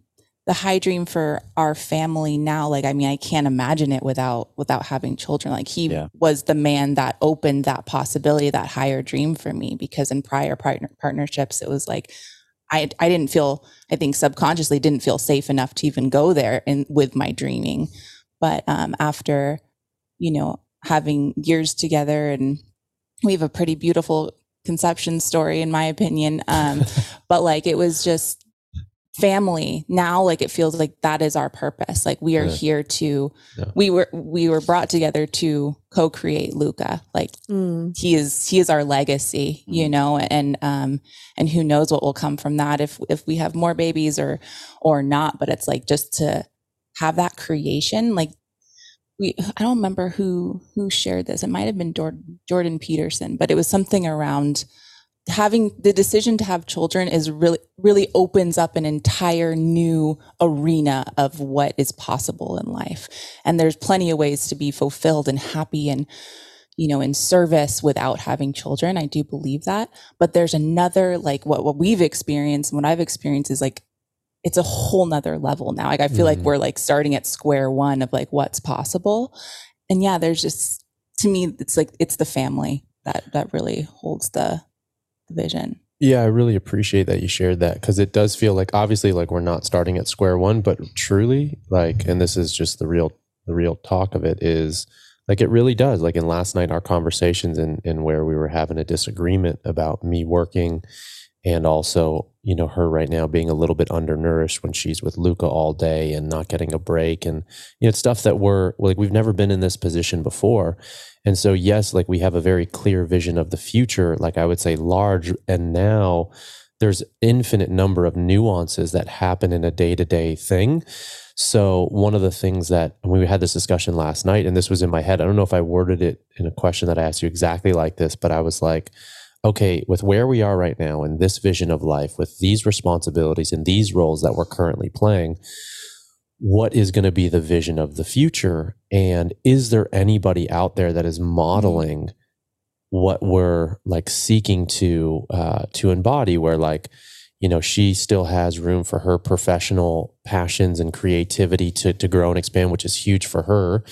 the high dream for our family now like i mean i can't imagine it without without having children like he yeah. was the man that opened that possibility that higher dream for me because in prior partner partnerships it was like i i didn't feel i think subconsciously didn't feel safe enough to even go there and with my dreaming but um after you know having years together and we have a pretty beautiful conception story in my opinion um but like it was just family now like it feels like that is our purpose like we are yeah. here to yeah. we were we were brought together to co-create luca like mm. he is he is our legacy mm. you know and um and who knows what will come from that if if we have more babies or or not but it's like just to have that creation like we i don't remember who who shared this. It might have been jordan, peterson but it was something around having the decision to have children is really really opens up an entire new arena of what is possible in life. And there's plenty of ways to be fulfilled and happy and you know in service without having children. I do believe that. But there's another like what what we've experienced and what i've experienced is like it's a whole nother level now like i feel mm like we're like starting at square one of like what's possible and yeah there's just to me it's like it's the family that that really holds the the vision. Yeah, I really appreciate that you shared that because it does feel like obviously like we're not starting at square one, but truly like, and this is just the real the real talk of it is like it really does. Like in last night, our conversations and and where we were having a disagreement about me working and also you know her right now being a little bit undernourished when she's with Luca all day and not getting a break and you know it's stuff that we're like we've never been in this position before. And so yes like we have a very clear vision of the future. Like I would say large and now there's infinite number of nuances that happen in a day-to-day thing. So one of the things that we had this discussion last night and this was in my head. I don't know if I worded it in a question that I asked you exactly like this but I was like okay, with where we are right now in this vision of life, with these responsibilities and these roles that we're currently playing, what is going to be the vision of the future? And is there anybody out there that is modeling what we're like seeking to uh, to embody? Where like, you know, she still has room for her professional passions and creativity to to grow and expand, which is huge for her.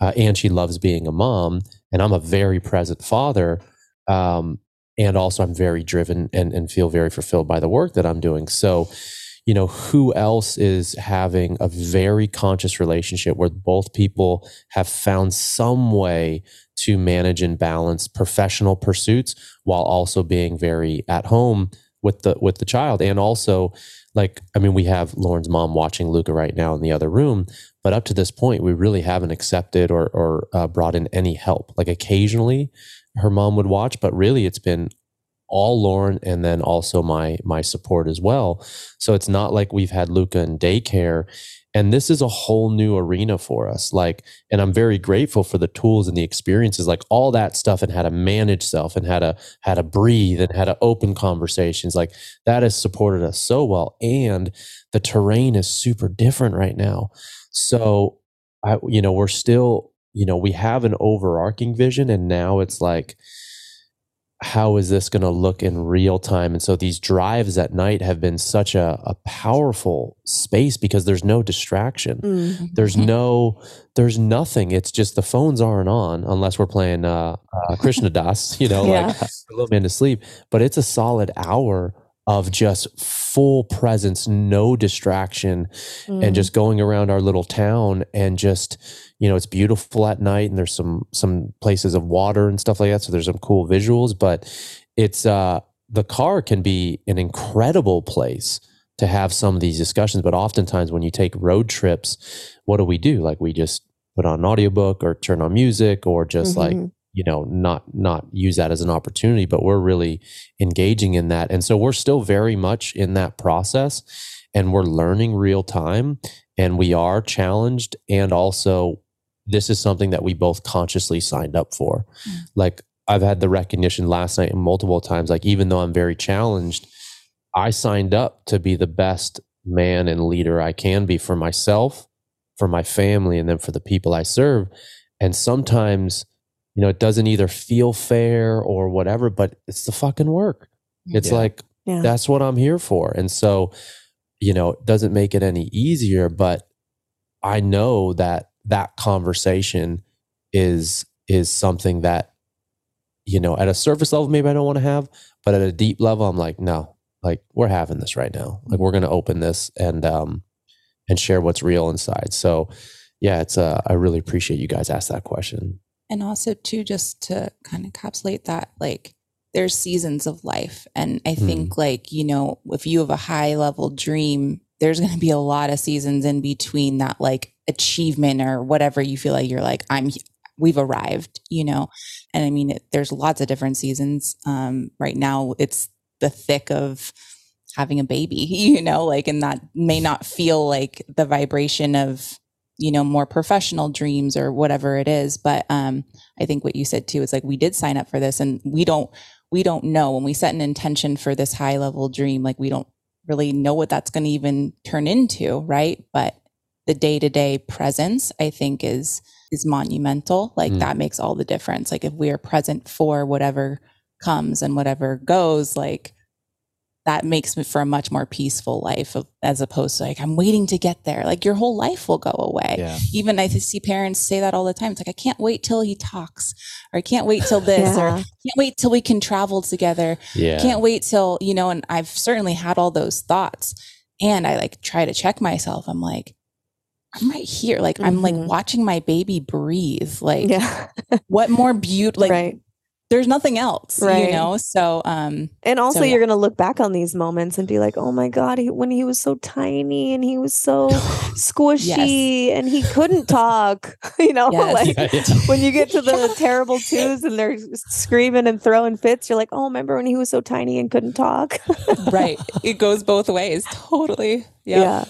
Uh, and she loves being a mom, and I'm a very present father. Um, and also i'm very driven and, and feel very fulfilled by the work that i'm doing. So you know who else is having a very conscious relationship where both people have found some way to manage and balance professional pursuits while also being very at home with the with the child? And also like i mean we have lauren's mom watching luca right now in the other room but up to this point we really haven't accepted or or uh, brought in any help. Like occasionally her mom would watch, but really it's been all Lauren and then also my my support as well. So it's not like we've had Luca in daycare. And this is a whole new arena for us like and i'm very grateful for the tools and the experiences like all that stuff and how to manage self and how to how to breathe and how to open conversations like that has supported us so well. And the terrain is super different right now. So i you know we're still you know, we have an overarching vision and now it's like, how is this going to look in real time? And so these drives at night have been such a, a powerful space because there's no distraction. Mm-hmm. There's no, there's nothing. It's just the phones aren't on unless we're playing uh, uh, Krishna Das, you know, yeah. like a little man to sleep. But it's a solid hour of just full presence, no distraction, mm. and just going around our little town and just, you know, it's beautiful at night and there's some some places of water and stuff like that. So there's some cool visuals, but it's uh the car can be an incredible place to have some of these discussions. But oftentimes when you take road trips, what do we do? Like we just put on an audiobook or turn on music or just mm-hmm. like you know not not use that as an opportunity but we're really engaging in that. And so we're still very much in that process and we're learning real time and we are challenged and also this is something that we both consciously signed up for. Mm. like i've had the recognition last night and multiple times like even though i'm very challenged i signed up to be the best man and leader i can be for myself for my family and then for the people i serve. And sometimes you know, it doesn't either feel fair or whatever, but it's the fucking work. It's yeah. like, yeah. that's what I'm here for. And so, you know, it doesn't make it any easier, but I know that that conversation is, is something that, you know, at a surface level, maybe I don't want to have, but at a deep level, I'm like, no, like we're having this right now. Like we're going to open this and, um, and share what's real inside. So, yeah, it's, uh, I really appreciate you guys ask that question. And also, too, just to kind of encapsulate that, like, there's seasons of life. And I mm. think, like, you know, if you have a high level dream, there's going to be a lot of seasons in between that, like, achievement or whatever you feel like you're like, I'm, we've arrived, you know? And I mean, it, there's lots of different seasons. Um, right now, it's the thick of, having a baby, you know, like, and that may not feel like the vibration of you know more professional dreams or whatever it is. But um i think what you said too is like we did sign up for this and we don't we don't know. When we set an intention for this high level dream like we don't really know what that's going to even turn into right? But the day-to-day presence i think is is monumental. Like mm. that makes all the difference. Like if we are present for whatever comes and whatever goes like that makes me for a much more peaceful life of, as opposed to like i'm waiting to get there like your whole life will go away yeah. even i see parents say that all the time it's like i can't wait till he talks or i can't wait till this yeah. or can't wait till we can travel together yeah. can't wait till you know and i've certainly had all those thoughts and i like try to check myself i'm like I'm right here. Like mm-hmm. I'm like mm-hmm. watching my baby breathe. Like yeah. what more beauty like right there's nothing else, right. you know? So, um, and also so, yeah. you're going to look back on these moments and be like, oh my God, he, when he was so tiny and he was so squishy yes. and he couldn't talk, you know, yes. like yeah, yeah. when you get to the terrible twos and they're screaming and throwing fits, you're like, oh, remember when he was so tiny and couldn't talk? right. It goes both ways. Totally. Yep. Yeah.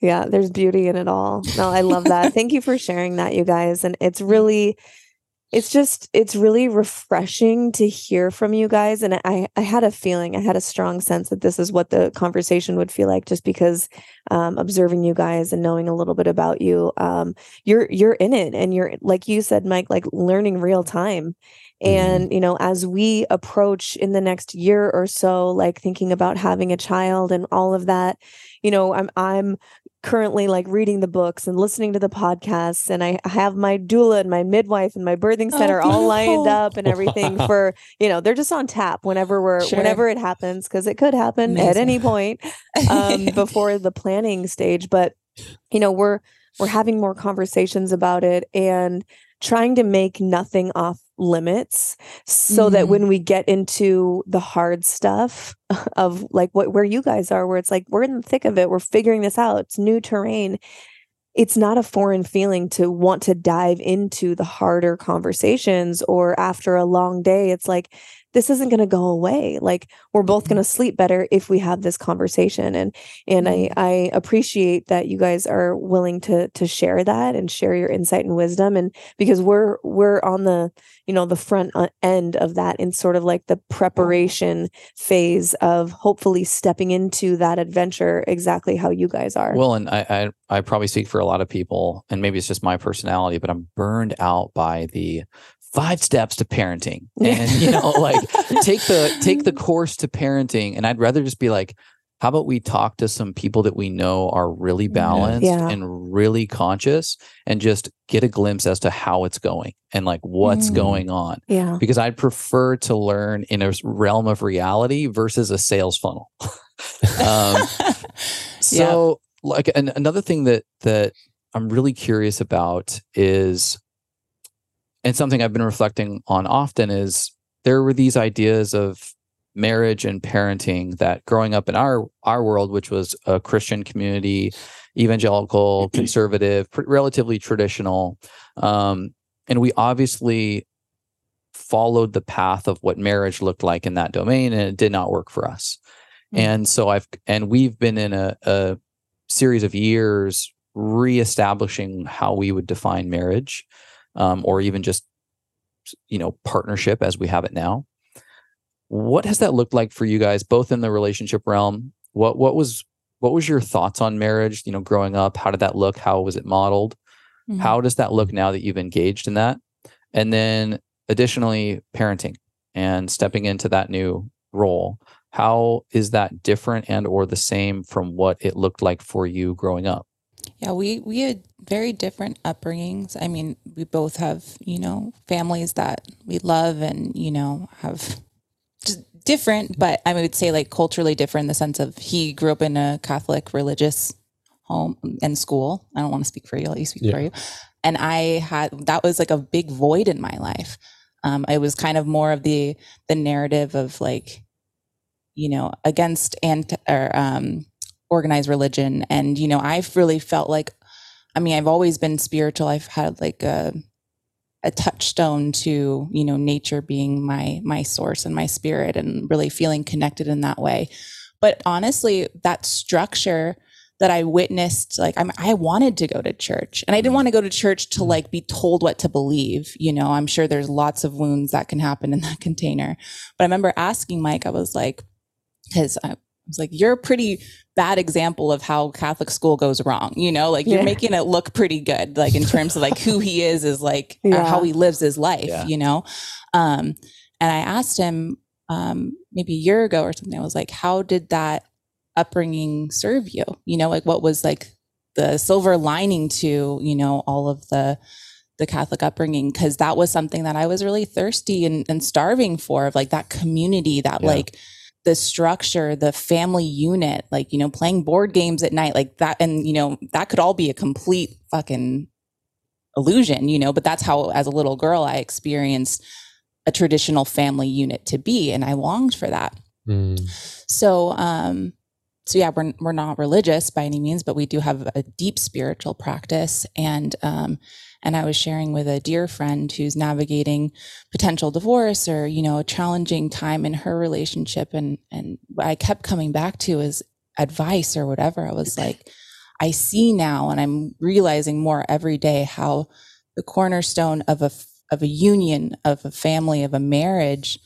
Yeah. There's beauty in it all. No, I love that. Thank you for sharing that, you guys. And it's really, it's just it's really refreshing to hear from you guys and i i had a feeling i had a strong sense that this is what the conversation would feel like just because um, observing you guys and knowing a little bit about you um, you're you're in it and you're like you said mike like learning real time. And you know as we approach in the next year or so like thinking about having a child and all of that you know i'm i'm currently like reading the books and listening to the podcasts and I have my doula and my midwife and my birthing oh, center oh, all lined up and everything wow. for you know they're just on tap whenever we're sure. whenever it happens because it could happen Amazing. at any point um, before the planning stage but you know we're we're having more conversations about it and trying to make nothing off limits so mm-hmm. that when we get into the hard stuff of like what where you guys are where it's like we're in the thick of it we're figuring this out it's new terrain it's not a foreign feeling to want to dive into the harder conversations or after a long day it's like this isn't going to go away like we're both going to mm-hmm. sleep better if we have this conversation and and i mm-hmm. i appreciate that you guys are willing to to share that and share your insight and wisdom and because we're we're on the you know the front uh, end of that in sort of like the preparation phase of hopefully stepping into that adventure exactly how you guys are well and i i, I probably speak for a lot of people and maybe it's just my personality but i'm burned out by the five steps to parenting. And you know like take the take the course to parenting. And i'd rather just be like how about we talk to some people that we know are really balanced yeah. and really conscious and just get a glimpse as to how it's going and like what's mm. going on. Yeah. Because i'd prefer to learn in a realm of reality versus a sales funnel. Um, so yeah. like an, another thing that that i'm really curious about is and something I've been reflecting on often is there were these ideas of marriage and parenting that growing up in our our world, which was a Christian community, evangelical, conservative, pr- relatively traditional. Um, and we obviously followed the path of what marriage looked like in that domain, and it did not work for us. Mm-hmm. And so I've, and we've been in a, a series of years reestablishing how we would define marriage um, or even just you know partnership as we have it now. What has that looked like for you guys both in the relationship realm? What what was what was your thoughts on marriage you know growing up? How did that look? How was it modeled? Mm-hmm. how does that look now that you've engaged in that? And then additionally parenting and stepping into that new role. How is that different and or the same from what it looked like for you growing up yeah, we we had very different upbringings. I mean, we both have, you know, families that we love and, you know, have just different, but I would say like culturally different in the sense of he grew up in a Catholic religious home and school. I don't want to speak for you, I'll speak yeah. for you. And I had that was like a big void in my life. Um, it was kind of more of the the narrative of like, you know, against and or um organized religion. And, you know, I've really felt like, I mean, I've always been spiritual. I've had like a, a touchstone to, you know, nature being my, my source and my spirit and really feeling connected in that way. But honestly, that structure that I witnessed, like I'm, I wanted to go to church and I didn't mm. want to go to church to mm. like be told what to believe. You know, I'm sure there's lots of wounds that can happen in that container. But I remember asking Mike, I was like, because I was like, you're a pretty bad example of how Catholic school goes wrong. You know, like you're yeah. making it look pretty good, like in terms of like who he is, is like yeah. how he lives his life, yeah. you know? Um, and I asked him um, maybe a year ago or something, I was like, how did that upbringing serve you? You know, like what was like the silver lining to, you know, all of the, the Catholic upbringing because that was something that I was really thirsty and, and starving for of like that community that yeah. like the structure, the family unit, like, you know, playing board games at night, like that. And, you know, that could all be a complete fucking illusion, you know, but that's how, as a little girl, I experienced a traditional family unit to be. And I longed for that. Mm. So, um, so yeah, we're, we're not religious by any means, but we do have a deep spiritual practice. And, um, and I was sharing with a dear friend who's navigating potential divorce or, you know, a challenging time in her relationship. And, and I kept coming back to is advice or whatever. I was like, I see now, and I'm realizing more every day how the cornerstone of a, of a union, of a family, of a marriage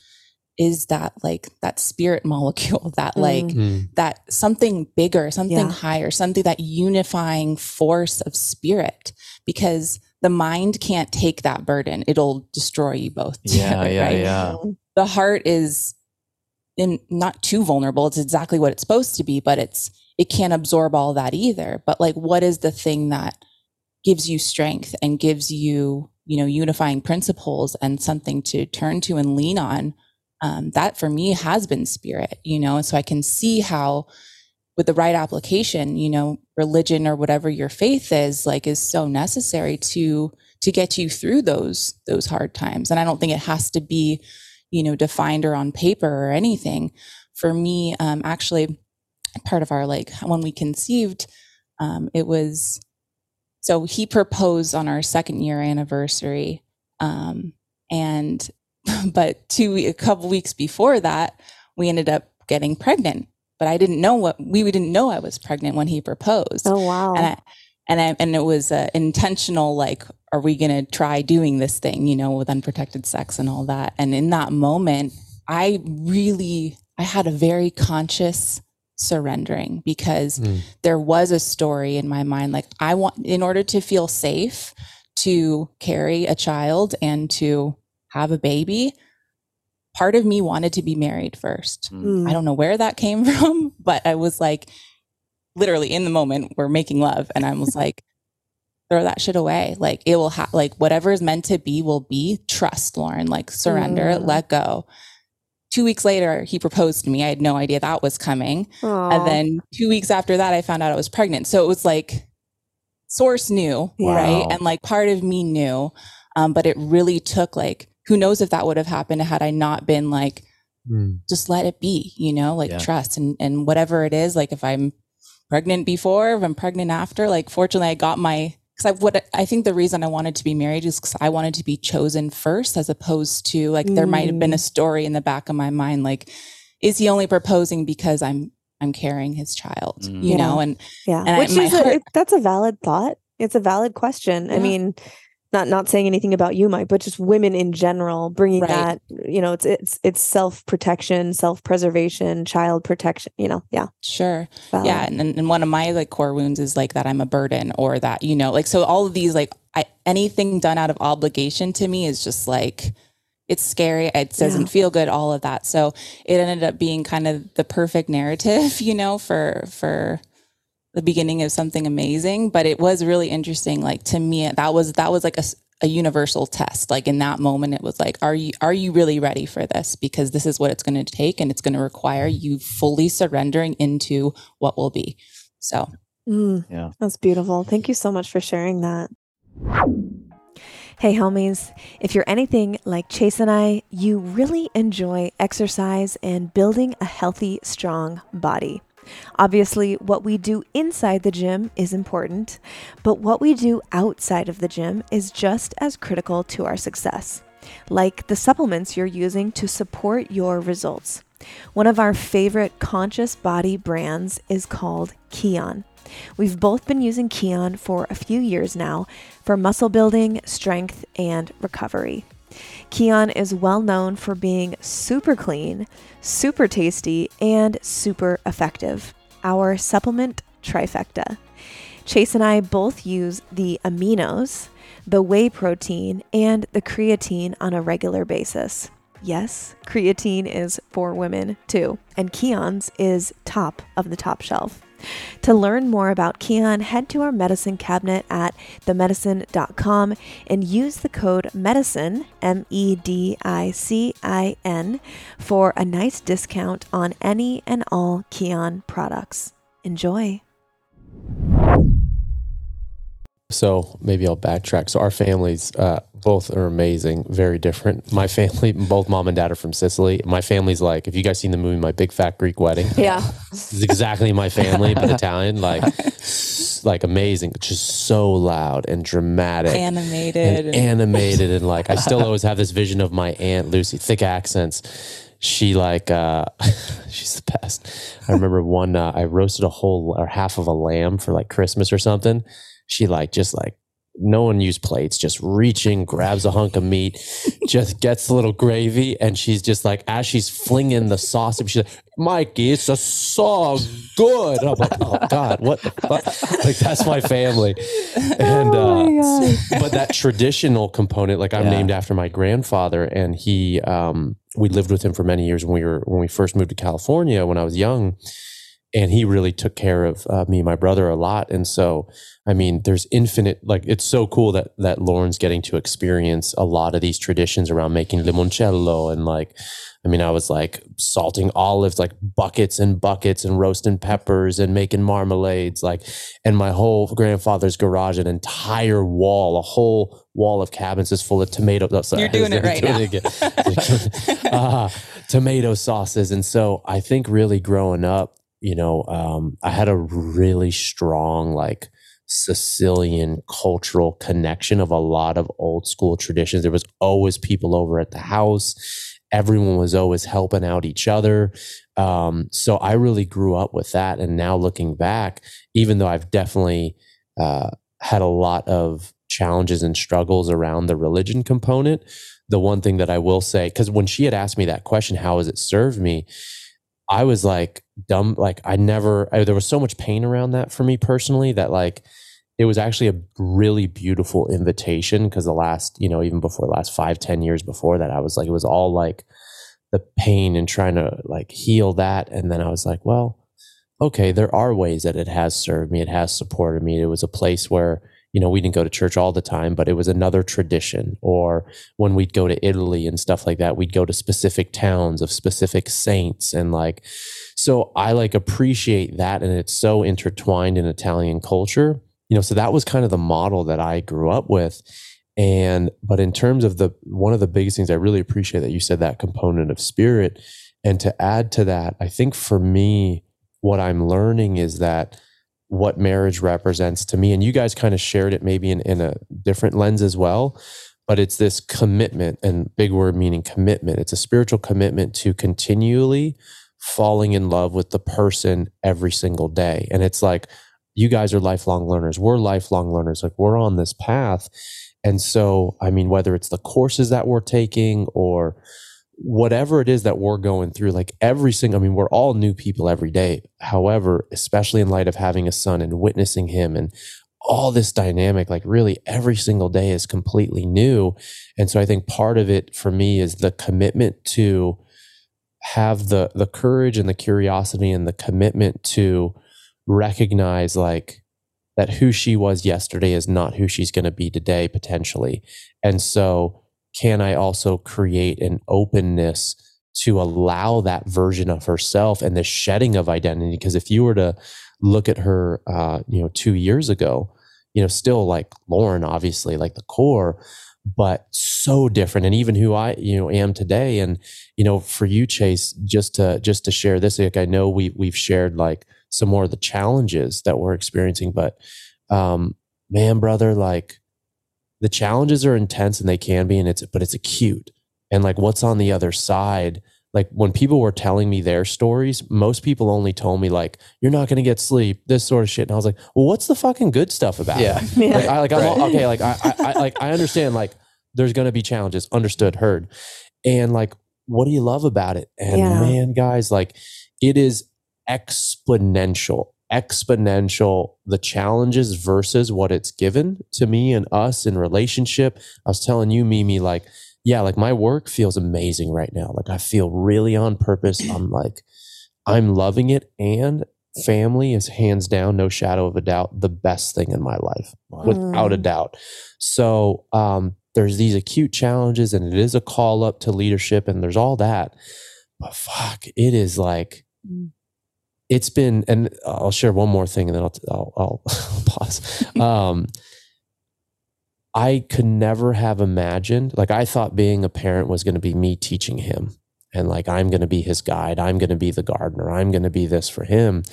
is that like that spirit molecule that like mm-hmm. that something bigger something yeah. higher something that unifying force of spirit because the mind can't take that burden. It'll destroy you both. Yeah, yeah, right? yeah. The heart is in not too vulnerable. It's exactly what it's supposed to be, but it's it can't absorb all that either. But like what is the thing that gives you strength and gives you, you know, unifying principles and something to turn to and lean on? Um, that for me has been spirit, you know, and so I can see how with the right application, you know, religion or whatever your faith is, like is so necessary to to get you through those those hard times. And I don't think it has to be, you know, defined or on paper or anything. For me, um, actually, part of our like when we conceived, um, it was so he proposed on our second year anniversary, um, and but two a couple weeks before that, we ended up getting pregnant but I didn't know what we didn't know I was pregnant when he proposed. Oh wow! And I and I and it was uh, intentional. Like, are we going to try doing this thing? You know, with unprotected sex and all that. And in that moment, I really I had a very conscious surrendering because mm. there was a story in my mind. Like, I want in order to feel safe to carry a child and to have a baby part of me wanted to be married first. Mm. I don't know where that came from, but I was like, literally in the moment, we're making love. And I was like, throw that shit away. Like it will have, like whatever is meant to be will be. Trust, Lauren, like surrender, mm. let go. Two weeks later, he proposed to me. I had no idea that was coming. Aww. And then two weeks after that, I found out I was pregnant. So it was like, source knew, wow. right? And like part of me knew. Um, but it really took like who knows if that would have happened had I not been like, mm. just let it be, you know, like yeah. trust and, and whatever it is, like if I'm pregnant before, if I'm pregnant after. Like, fortunately, I got my because I what I think the reason I wanted to be married is because I wanted to be chosen first, as opposed to like mm. there might have been a mm. story in the back of my mind, like, is he only proposing because I'm I'm carrying his child, mm. you yeah. know? And yeah, and which I, is a, that's a valid thought. It's a valid question. Yeah. I mean, not not saying anything about you mike but just women in general bringing right. that you know it's it's it's self protection self preservation child protection you know yeah sure Valid. yeah and, and one of my like core wounds is like that i'm a burden or that you know like so all of these like I, anything done out of obligation to me is just like it's scary it doesn't yeah. feel good all of that so it ended up being kind of the perfect narrative you know for for the beginning of something amazing but it was really interesting like to me that was that was like a, a universal test. Like in that moment it was like are you are you really ready for this? Because this is what it's going to take and it's going to require you fully surrendering into what will be. So. Mm, yeah. that's beautiful. Thank you so much for sharing that. Hey, homies, if you're anything like Chase and I, you really enjoy exercise and building a healthy, strong body. Obviously, what we do inside the gym is important, but what we do outside of the gym is just as critical to our success, like the supplements you're using to support your results. One of our favorite conscious body brands is called Kion. We've both been using Kion for a few years now for muscle building, strength, and recovery. Kion is well known for being super clean, super tasty, and super effective. Our supplement trifecta. Chase and I both use the aminos, the whey protein, and the creatine on a regular basis. Yes, creatine is for women too, and Kion's is top of the top shelf. To learn more about Kion, head to our medicine cabinet at themedicine.com and use the code MEDICINE, M E D I C I N, for a nice discount on any and all Kion products. Enjoy. So maybe I'll backtrack. So our families uh, both are amazing, very different. My family, both mom and dad are from Sicily. My family's like, if you guys seen the movie My Big Fat Greek Wedding, yeah, it's exactly my family, but Italian, like, like amazing, just so loud and dramatic, animated, and animated, and like I still always have this vision of my aunt Lucy, thick accents. She like uh she's the best. I remember one uh, i roasted a whole or half of a lamb for like christmas or something she like just like no one used plates, just reaching, grabs a hunk of meat, just gets a little gravy, and she's just like, as she's flinging the sauce, she's like, Mikey, it's just so good. And I'm like, oh God, what the fuck? Like that's my family. And oh uh, but that traditional component, like I'm yeah. named after my grandfather, and he um we lived with him for many years when we were when we first moved to California when I was young and he really took care of uh, me and my brother a lot. And so i mean there's infinite like it's so cool that that lauren's getting to experience a lot of these traditions around making limoncello and like i mean i was like salting olives like buckets and buckets and roasting peppers and making marmalades like and my whole grandfather's garage an entire wall a whole wall of cabins is full of tomato oh, sorry, you're doing it right doing now. It uh, tomato sauces. And so i think really growing up you know, um, I had a really strong, like, Sicilian cultural connection of a lot of old school traditions. There was always people over at the house. Everyone was always helping out each other. Um, so I really grew up with that. And now looking back, even though I've definitely uh, had a lot of challenges and struggles around the religion component, the one thing that I will say, because when she had asked me that question, how has it served me? I was like dumb. Like I never, I, there was so much pain around that for me personally that like it was actually a really beautiful invitation because the last, you know, even before the last five, ten years before that, I was like, it was all like the pain and trying to like heal that. And then I was like, well, okay, there are ways that it has served me. It has supported me. It was a place where, you know, we didn't go to church all the time, but it was another tradition. Or when we'd go to Italy and stuff like that, we'd go to specific towns of specific saints. And like, so I like appreciate that. And it's so intertwined in Italian culture, you know, so that was kind of the model that I grew up with. And, but in terms of the, one of the biggest things I really appreciate that you said that component of spirit. And to add to that, I think for me, what I'm learning is that what marriage represents to me. And you guys kind of shared it maybe in, in a different lens as well. But it's this commitment and big word meaning commitment. It's a spiritual commitment to continually falling in love with the person every single day. And it's like, you guys are lifelong learners. We're lifelong learners. Like we're on this path. And so, I mean, whether it's the courses that we're taking or whatever it is that we're going through, like every single, I mean, we're all new people every day. However, especially in light of having a son and witnessing him and all this dynamic, like really every single day is completely new. And so I think part of it for me is the commitment to have the the courage and the curiosity and the commitment to recognize like that who she was yesterday is not who she's going to be today potentially. And so can I also create an openness to allow that version of herself and the shedding of identity? Because if you were to look at her, uh, you know, two years ago, you know, still like Lauren, obviously, like the core, but so different. And even who I, you know, am today. And, you know, for you, Chase, just to just to share this, like I know we we've shared like some more of the challenges that we're experiencing, but um, man, brother, like the challenges are intense and they can be, and it's but it's acute. And like what's on the other side, like when people were telling me their stories, most people only told me like, "You're not going to get sleep," this sort of shit. And I was like, "Well, what's the fucking good stuff about Yeah. it?" Yeah. Like, I like I'm all- okay, like I, I, I like I understand like there's going to be challenges, understood, heard, and like what do you love about it? And Yeah. man, guys, like it is exponential, exponential. The challenges versus what it's given to me and us in relationship. I was telling you, Mimi, like yeah, like my work feels amazing right now. Like I feel really on purpose. I'm like, I'm loving it. And family is hands down, no shadow of a doubt, the best thing in my life, without a Mm. doubt. So um, there's these acute challenges, and it is a call up to leadership, and there's all that. But fuck, it is like, Mm. it's been, and I'll share one more thing, and then I'll I'll, I'll pause. Um, I could never have imagined, like, I thought being a parent was going to be me teaching him. And like, I'm going to be his guide. I'm going to be the gardener. I'm going to be this for him.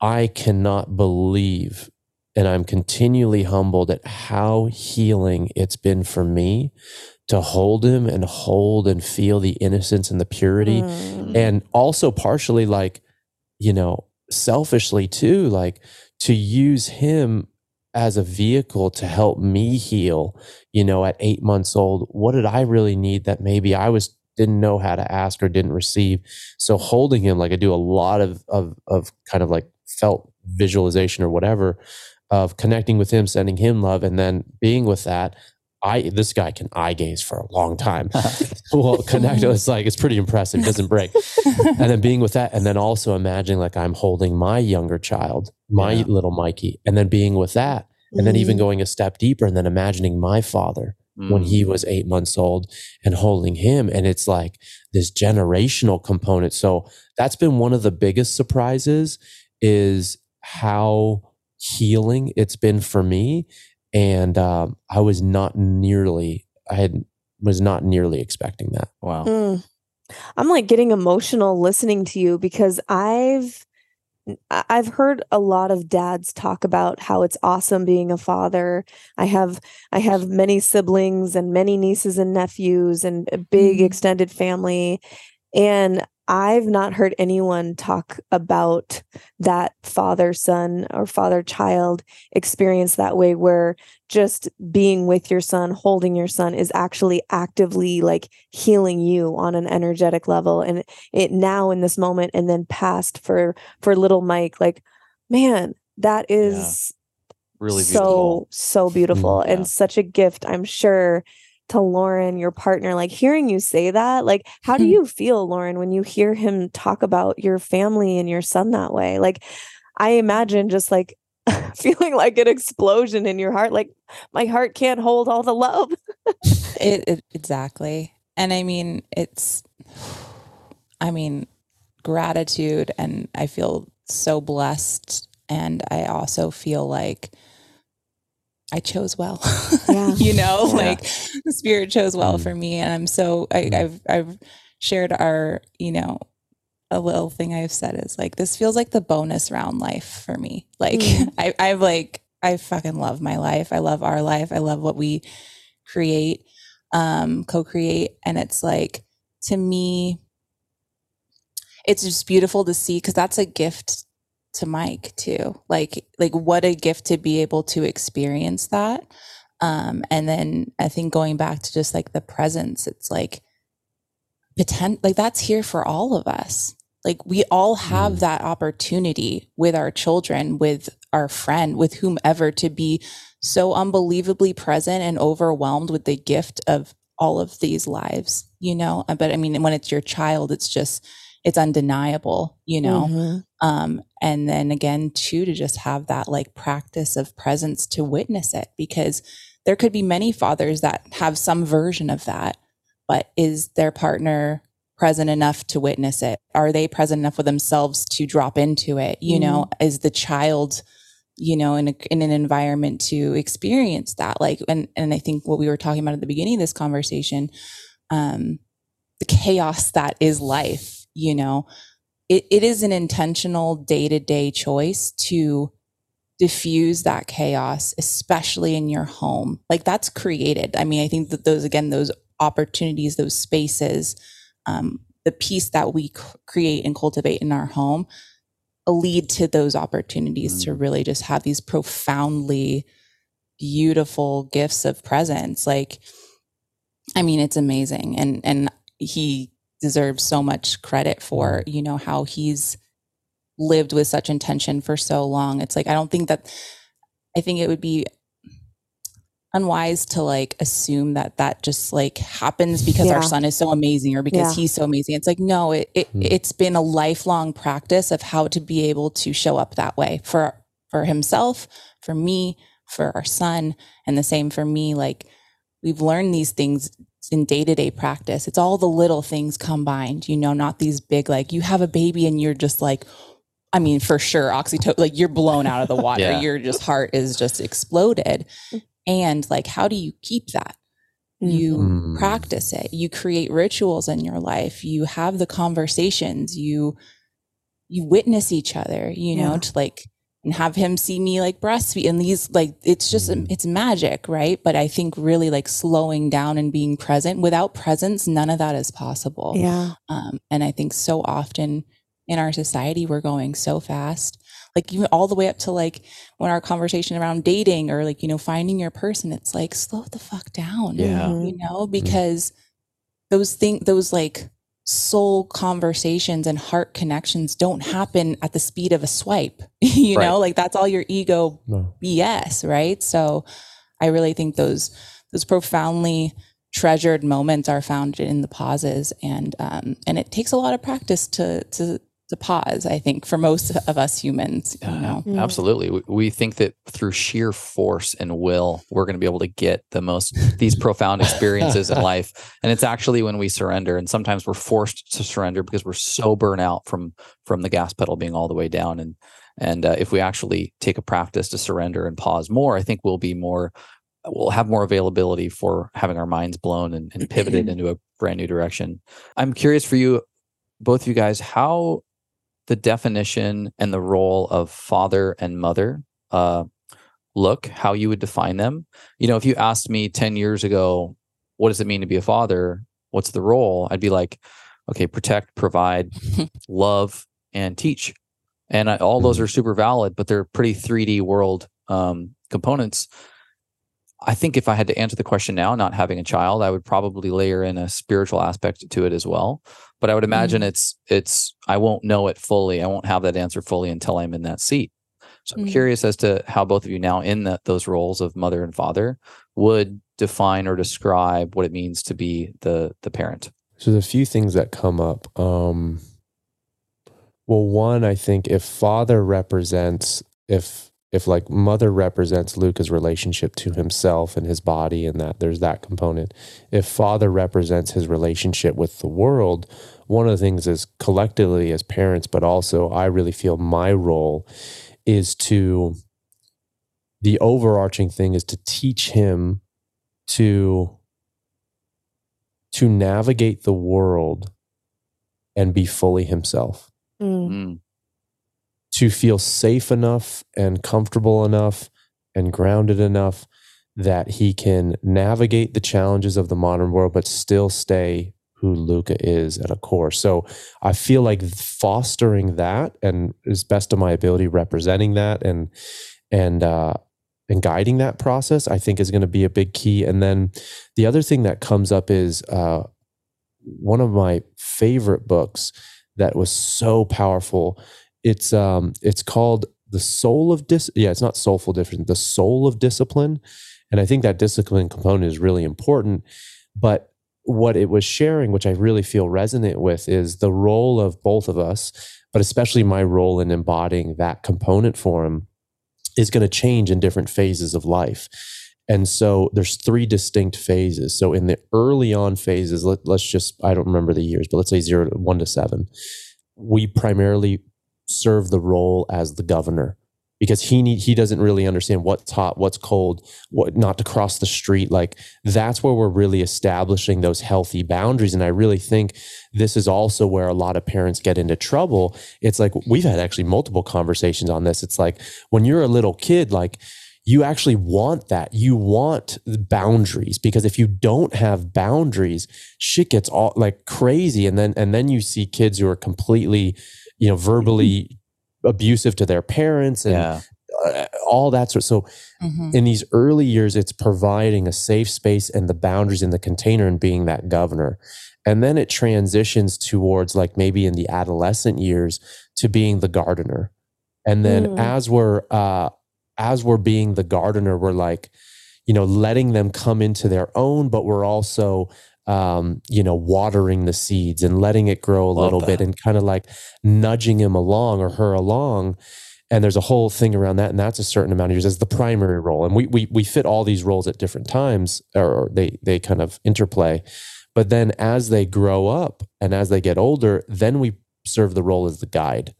I cannot believe, and I'm continually humbled at how healing it's been for me to hold him and hold and feel the innocence and the purity Mm. and also partially like you know selfishly too like to use him as a vehicle to help me heal you know at 8 months old what did i really need that maybe i was didn't know how to ask or didn't receive? So holding him like i do a lot of of of kind of like felt visualization or whatever of connecting with him sending him love and then being with that I this guy can eye gaze for a long time. well, connect. It's like it's pretty impressive. It doesn't break. and then being with that, and then also imagining like I'm holding my younger child, my Yeah. little Mikey, and then being with that, and then even Mm. going a step deeper, and then imagining my father when Mm. he was eight months old and holding him, and it's like this generational component. So that's been one of the biggest surprises is how healing it's been for me and um, I was not nearly I had was not nearly expecting that. wow. Mm. I'm like getting emotional listening to you because I've I- I've heard a lot of dads talk about how it's awesome being a father. I have I have many siblings and many nieces and nephews and a big Mhm. extended family and I've not heard anyone talk about that father son or father child experience that way where just being with your son, holding your son is actually actively like healing you on an energetic level. And it now in this moment and then past for for little Mike like man that is Really so so beautiful mm-hmm. yeah. and such a gift I'm sure to Lauren your partner like hearing you say that like how do Hmm. you feel Lauren when you hear him talk about your family and your son that way like I imagine just like feeling like an explosion in your heart like my heart can't hold all the love It, it exactly. And I mean, it's I mean, gratitude and I feel so blessed and I also feel like I chose well. Yeah. you know, Yeah. like the spirit chose well Mm. for me and I'm so I, Mm. I've I've shared our, you know, a little thing I've said is like this feels like the bonus round life for me. Like mm. I I've like I fucking love my life. I love our life. I love what we create, um, co-create. And it's like to me, it's just beautiful to see because that's a gift to Mike too. Like like what a gift to be able to experience that. Um, and then I think going back to just like the presence, it's like potent like that's here for all of us. Like we all have mm. that opportunity with our children, with our friend, with whomever to be so unbelievably present and overwhelmed with the gift of all of these lives, you know? Uh, but I mean, when it's your child, it's just, it's undeniable, you know? Mm-hmm. Um, and then again, too, to just have that like practice of presence to witness it because there could be many fathers that have some version of that, but is their partner present enough to witness it? Are they present enough with themselves to drop into it? You mm-hmm. know, is the child, you know, in a, in an environment to experience that? Like, and and I think what we were talking about at the beginning of this conversation, um, the chaos that is life. You know, it, it is an intentional day to day choice to diffuse that chaos, especially in your home. Like that's created. I mean, I think that those again, those opportunities, those spaces um, the peace that we c- create and cultivate in our home lead to those opportunities mm. to really just have these profoundly beautiful gifts of presence like i mean it's amazing and and he deserves so much credit for you know how he's lived with such intention for so long it's like i don't think that i think it would be unwise to like assume that that just like happens because yeah. our son is so amazing or because yeah. he's so amazing. It's like no, it, it mm. it's been a lifelong practice of how to be able to show up that way for for himself, for me, for our son, and the same for me. Like we've learned these things in day-to-day practice. It's all the little things combined, you know, not these big like you have a baby and you're just like I mean, for sure, oxytocin, like you're blown out of the water. yeah. Your just heart is just exploded. Mm and like how do you keep that you mm. practice it you create rituals in your life you have the conversations you you witness each other you know yeah. to like and have him see me like breastfeed and these like it's just mm. it's magic right but i think really like slowing down and being present without presence none of that is possible yeah um, and i think so often in our society we're going so fast like even all the way up to like when our conversation around dating or like you know finding your person it's like slow the fuck down yeah you know mm-hmm. because mm-hmm. those things those like soul conversations and heart connections don't happen at the speed of a swipe you right. know like that's all your ego no. bs right so i really think those those profoundly treasured moments are found in the pauses and um and it takes a lot of practice to to to pause i think for most of us humans you know? mm. absolutely we, we think that through sheer force and will we're going to be able to get the most these profound experiences in life and it's actually when we surrender and sometimes we're forced to surrender because we're so burnt out from from the gas pedal being all the way down and and uh, if we actually take a practice to surrender and pause more i think we'll be more we'll have more availability for having our minds blown and, and pivoted into a brand new direction i'm curious for you both of you guys how the definition and the role of father and mother uh, look, how you would define them. You know, if you asked me 10 years ago, what does it mean to be a father? What's the role? I'd be like, okay, protect, provide, love, and teach. And I, all those mm-hmm. are super valid, but they're pretty 3D world um, components. I think if I had to answer the question now, not having a child, I would probably layer in a spiritual aspect to it as well but I would imagine mm-hmm. it's it's I won't know it fully. I won't have that answer fully until I'm in that seat. So I'm mm-hmm. curious as to how both of you now in that those roles of mother and father would define or describe what it means to be the the parent. So there's a few things that come up. Um, well, one, I think if father represents if if like mother represents Luca's relationship to himself and his body and that there's that component. If father represents his relationship with the world, one of the things is collectively as parents, but also I really feel my role is to the overarching thing is to teach him to to navigate the world and be fully himself. Mm. Mm. To feel safe enough and comfortable enough and grounded enough that he can navigate the challenges of the modern world, but still stay who Luca is at a core. So I feel like fostering that and as best of my ability representing that and and uh and guiding that process, I think is going to be a big key. And then the other thing that comes up is uh one of my favorite books that was so powerful. It's um it's called The Soul of Dis yeah, it's not soulful different, The Soul of Discipline. And I think that discipline component is really important. But what it was sharing, which I really feel resonant with, is the role of both of us, but especially my role in embodying that component for him is going to change in different phases of life. And so there's three distinct phases. So in the early on phases, let, us just, I don't remember the years, but let's say zero to one to seven, we primarily serve the role as the governor because he need, he doesn't really understand what's hot, what's cold, what not to cross the street. Like that's where we're really establishing those healthy boundaries. And I really think this is also where a lot of parents get into trouble. It's like we've had actually multiple conversations on this. It's like when you're a little kid, like you actually want that. You want boundaries because if you don't have boundaries, shit gets all like crazy. And then and then you see kids who are completely, you know, verbally abusive to their parents and Yeah. uh, all that sort. So Mhm. in these early years, it's providing a safe space and the boundaries in the container and being that governor. And then it transitions towards like maybe in the adolescent years to being the gardener. And then Mm. as we're uh as we're being the gardener, we're like, you know, letting them come into their own, but we're also um, you know, watering the seeds and letting it grow a Love little bit and kind of like nudging him along or her along. And there's a whole thing around that and that's a certain amount of years. As the primary role. And we we, we fit all these roles at different times or they they kind of interplay. But then as they grow up and as they get older then we serve the role as the guide.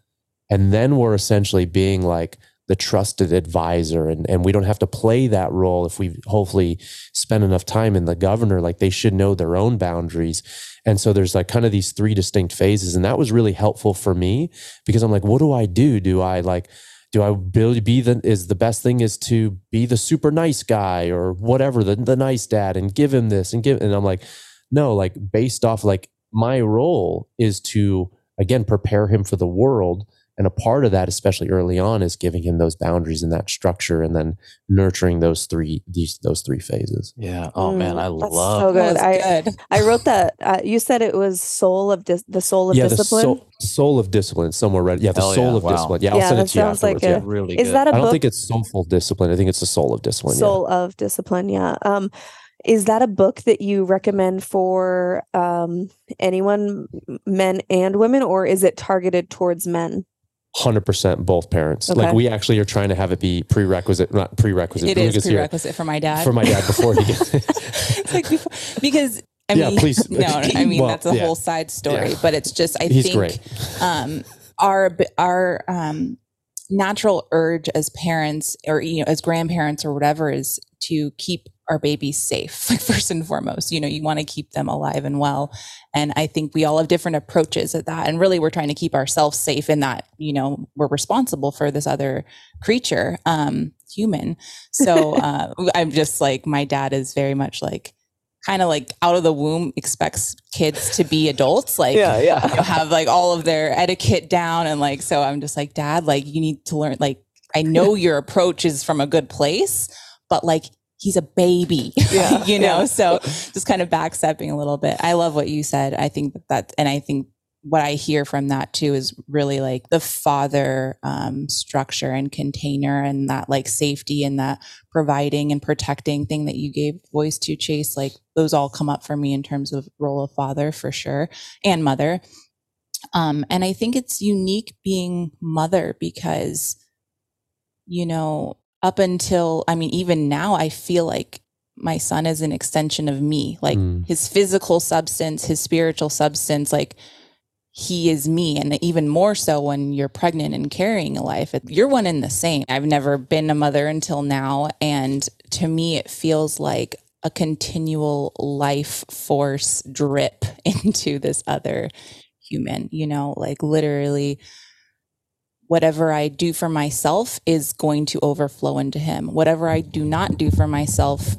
And then we're essentially being like the trusted advisor. And, and we don't have to play that role if we hopefully spend enough time in the governor like they should know their own boundaries. And so there's like kind of these three distinct phases. And that was really helpful for me because i'm like what do i do? Do i like do i really be the is the best thing is to be the super nice guy or whatever the, the nice dad and give him this and give and i'm like no like based off like my role is to again prepare him for the world and a part of that especially early on is giving him those boundaries and that structure and then nurturing those three these those three phases Yeah. Oh man, I Mm, that's love so good. was I good. I wrote that. Uh, you said it was soul of dis- the soul of yeah discipline. the soul, soul of discipline somewhere read yeah the Hell soul yeah, of wow. discipline yeah i'll Yeah, send it that to you sounds like a- yeah really Is good. that a i don't book? think it's soulful discipline i think it's the soul of discipline soul of discipline. Yeah. Um, is that a book that you recommend for um anyone, men and women, or is it targeted towards men? Yeah 100% both parents Okay. like we actually are trying to have it be prerequisite not prerequisite It is here, prerequisite for my dad. for my dad before he gets it's like before, because I Yeah, mean, please. no, I mean Well, that's a yeah. whole side story. Yeah. But it's just I he's think great um, our our um, natural urge as parents or you know as grandparents or whatever is to keep our babies safe like first and foremost you know you want to keep them alive and well and i think we all have different approaches at that and really we're trying to keep ourselves safe in that you know we're responsible for this other creature um human so uh i'm just like my dad is very much like kind of like out of the womb expects kids to be adults like yeah. you know, have like all of their etiquette down and like so i'm just like dad like you need to learn like i know your approach is from a good place but like he's a baby Yeah, you know yeah. so just kind of backstepping a little bit. I love what you said. I think that, that and i think what i hear from that too is really like the father um, structure and container and that like safety and that providing and protecting thing that you gave voice to chase like those all come up for me in terms of role of father for sure and mother. Um, and i think it's unique being mother because you know up until i mean even now i feel like my son is an extension of me. Like Mm. his physical substance his spiritual substance like he is me. And even more so when you're pregnant and carrying a life you're one in the same. I've never been a mother until now. And to me it feels like a continual life force drip into this other human, you know, like literally whatever I do for myself is going to overflow into him. Whatever I do not do for myself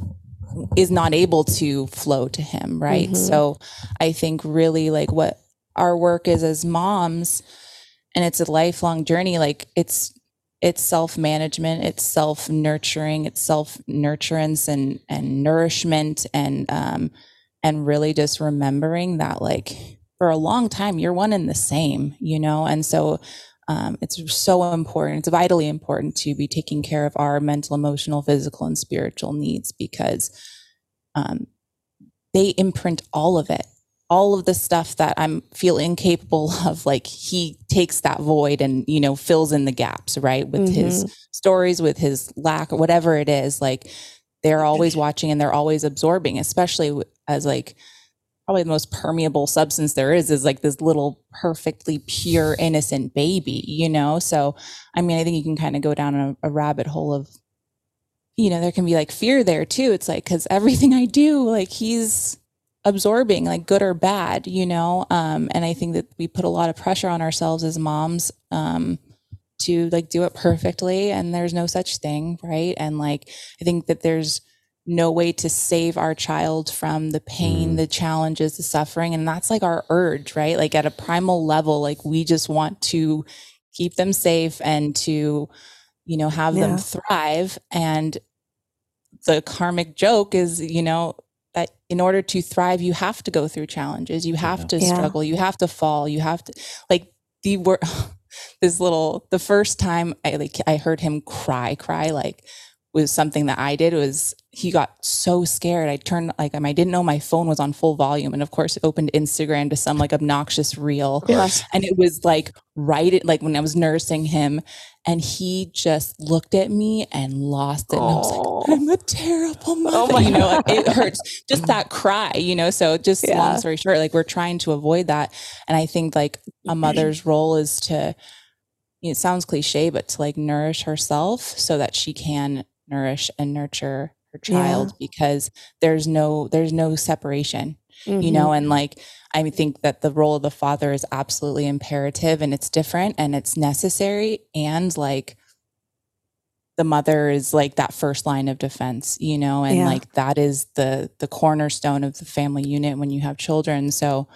is not able to flow to him, right? Mm-hmm. So I think really like what our work is as moms and it's a lifelong journey like it's it's self-management it's self-nurturing it's self-nurturance and and nourishment and um and really just remembering that like for a long time you're one and the same you know and so um, it's so important it's vitally important to be taking care of our mental emotional physical and spiritual needs because um, they imprint all of it all of the stuff that i'm feel incapable of like he takes that void and you know fills in the gaps right with mm-hmm. his stories with his lack whatever it is like they're always watching and they're always absorbing especially as like probably the most permeable substance there is is like this little perfectly pure innocent baby you know? So i mean i think you can kind of go down a, a rabbit hole of you know there can be like fear there too. It's like because everything i do like he's absorbing like good or bad you know? Um and i think that we put a lot of pressure on ourselves as moms um to like do it perfectly and there's no such thing right? And like i think that there's no way to save our child from the pain, mm. the challenges, the suffering. And that's like our urge, right? Like at a primal level, like we just want to keep them safe and to, you know, have yeah. them thrive. And the karmic joke is, you know, that in order to thrive, you have to go through challenges. You have yeah. to struggle. You have to fall. You have to like the word. this little the first time I like I heard him cry, cry like was something that I did was he got so scared. I turned like I didn't know my phone was on full volume, and of course, it opened Instagram to some like obnoxious reel, yes. and it was like right at, like when I was nursing him, and he just looked at me and lost it, and I was like, "I'm a terrible oh mother," oh you know, like, it hurts just that cry, you know. So just yeah. long story short, like we're trying to avoid that, and I think like a mother's role is to. It sounds cliche, but to like nourish herself so that she can nourish and nurture her child yeah. because there's no there's no separation mm-hmm. you know and like i think that the role of the father is absolutely imperative and it's different and it's necessary and like the mother is like that first line of defense you know and yeah. like that is the the cornerstone of the family unit when you have children so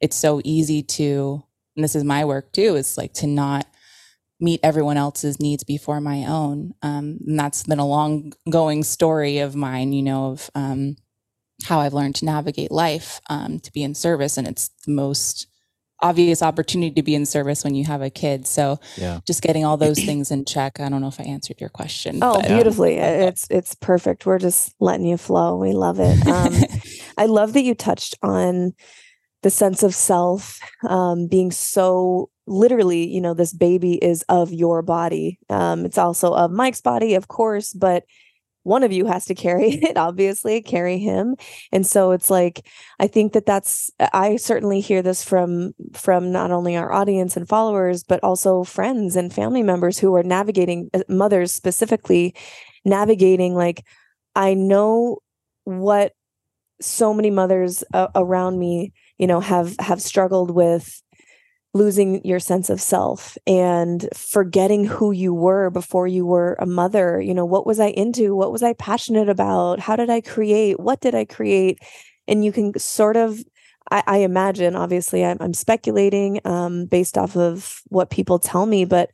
it's so easy to and this is my work too is like to not meet everyone else's needs before my own. Um, and that's been a long going story of mine, you know, of um, how I've learned to navigate life um, to be in service. And it's the most obvious opportunity to be in service when you have a kid. So yeah. just getting all those things in check. I don't know if I answered your question. Oh, but, beautifully. it's, it's perfect. We're just letting you flow. We love it. Um, I love that you touched on the sense of self um, being so literally, you know, this baby is of your body. Um, it's also of Mike's body, of course, but one of you has to carry it obviously carry him and so it's like i think that that's i certainly hear this from from not only our audience and followers but also friends and family members who are navigating uh, mothers specifically navigating like i know what so many mothers uh, around me you know have have struggled with losing your sense of self and forgetting who you were before you were a mother. You know, what was I into? What was I passionate about? How did I create? What did I create? And you can sort of, I, I imagine, obviously, I'm, I'm speculating um, based off of what people tell me, but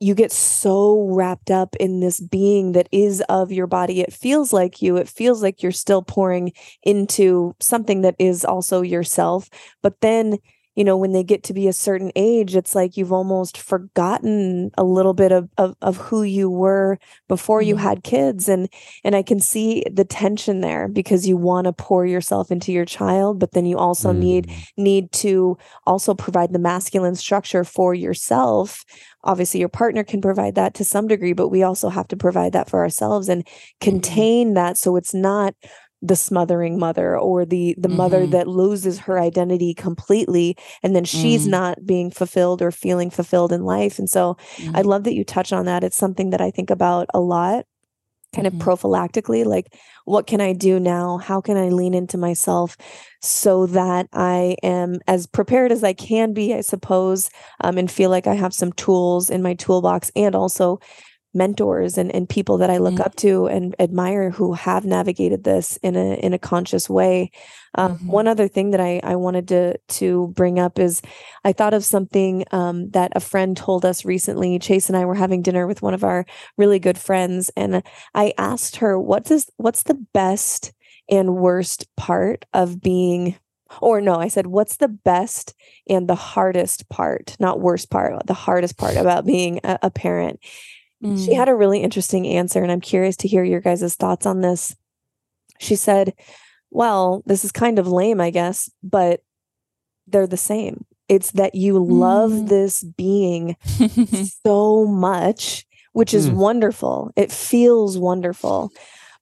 you get so wrapped up in this being that is of your body. It feels like you, it feels like you're still pouring into something that is also yourself. But then you know when they get to be a certain age it's like you've almost forgotten a little bit of of, of who you were before mm-hmm. you had kids and and i can see the tension there because you want to pour yourself into your child but then you also mm-hmm. need need to also provide the masculine structure for yourself obviously your partner can provide that to some degree but we also have to provide that for ourselves and mm-hmm. contain mm-hmm. that so it's not the smothering mother or the the mm-hmm. mother that loses her identity completely and then she's mm. not being fulfilled or feeling fulfilled in life and so mm. i love that you touch on that it's something that i think about a lot kind of mm-hmm. prophylactically like what can i do now how can i lean into myself so that i am as prepared as i can be i suppose um, and feel like i have some tools in my toolbox and also mentors and, and people that I look mm-hmm. up to and admire who have navigated this in a in a conscious way. Um, mm-hmm. One other thing that I, I wanted to to bring up is I thought of something um, that a friend told us recently. Chase and I were having dinner with one of our really good friends, and I asked her, "What is what's the best and worst part of being?" Or no, I said, "What's the best and the hardest part? Not worst part, the hardest part about being a, a parent." Mm. She had a really interesting answer, and I'm curious to hear your guys' thoughts on this. She said, Well, this is kind of lame, I guess, but they're the same. It's that you mm. love this being so much, which is mm. wonderful. It feels wonderful,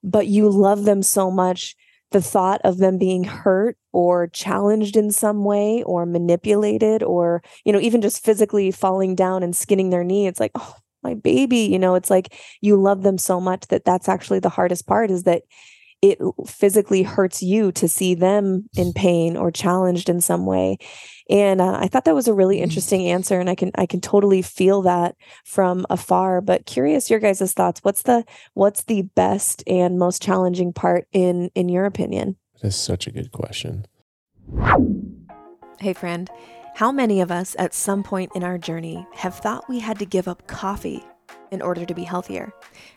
but you love them so much. The thought of them being hurt or challenged in some way or manipulated or, you know, even just physically falling down and skinning their knee, it's like, oh, my baby you know it's like you love them so much that that's actually the hardest part is that it physically hurts you to see them in pain or challenged in some way. And uh, i thought that was a really mm. interesting answer and i can i can totally feel that from afar but curious your guys' thoughts. What's the what's the best and most challenging part in in your opinion? That's such a good question. Hey friend how many of us at some point in our journey have thought we had to give up coffee in order to be healthier?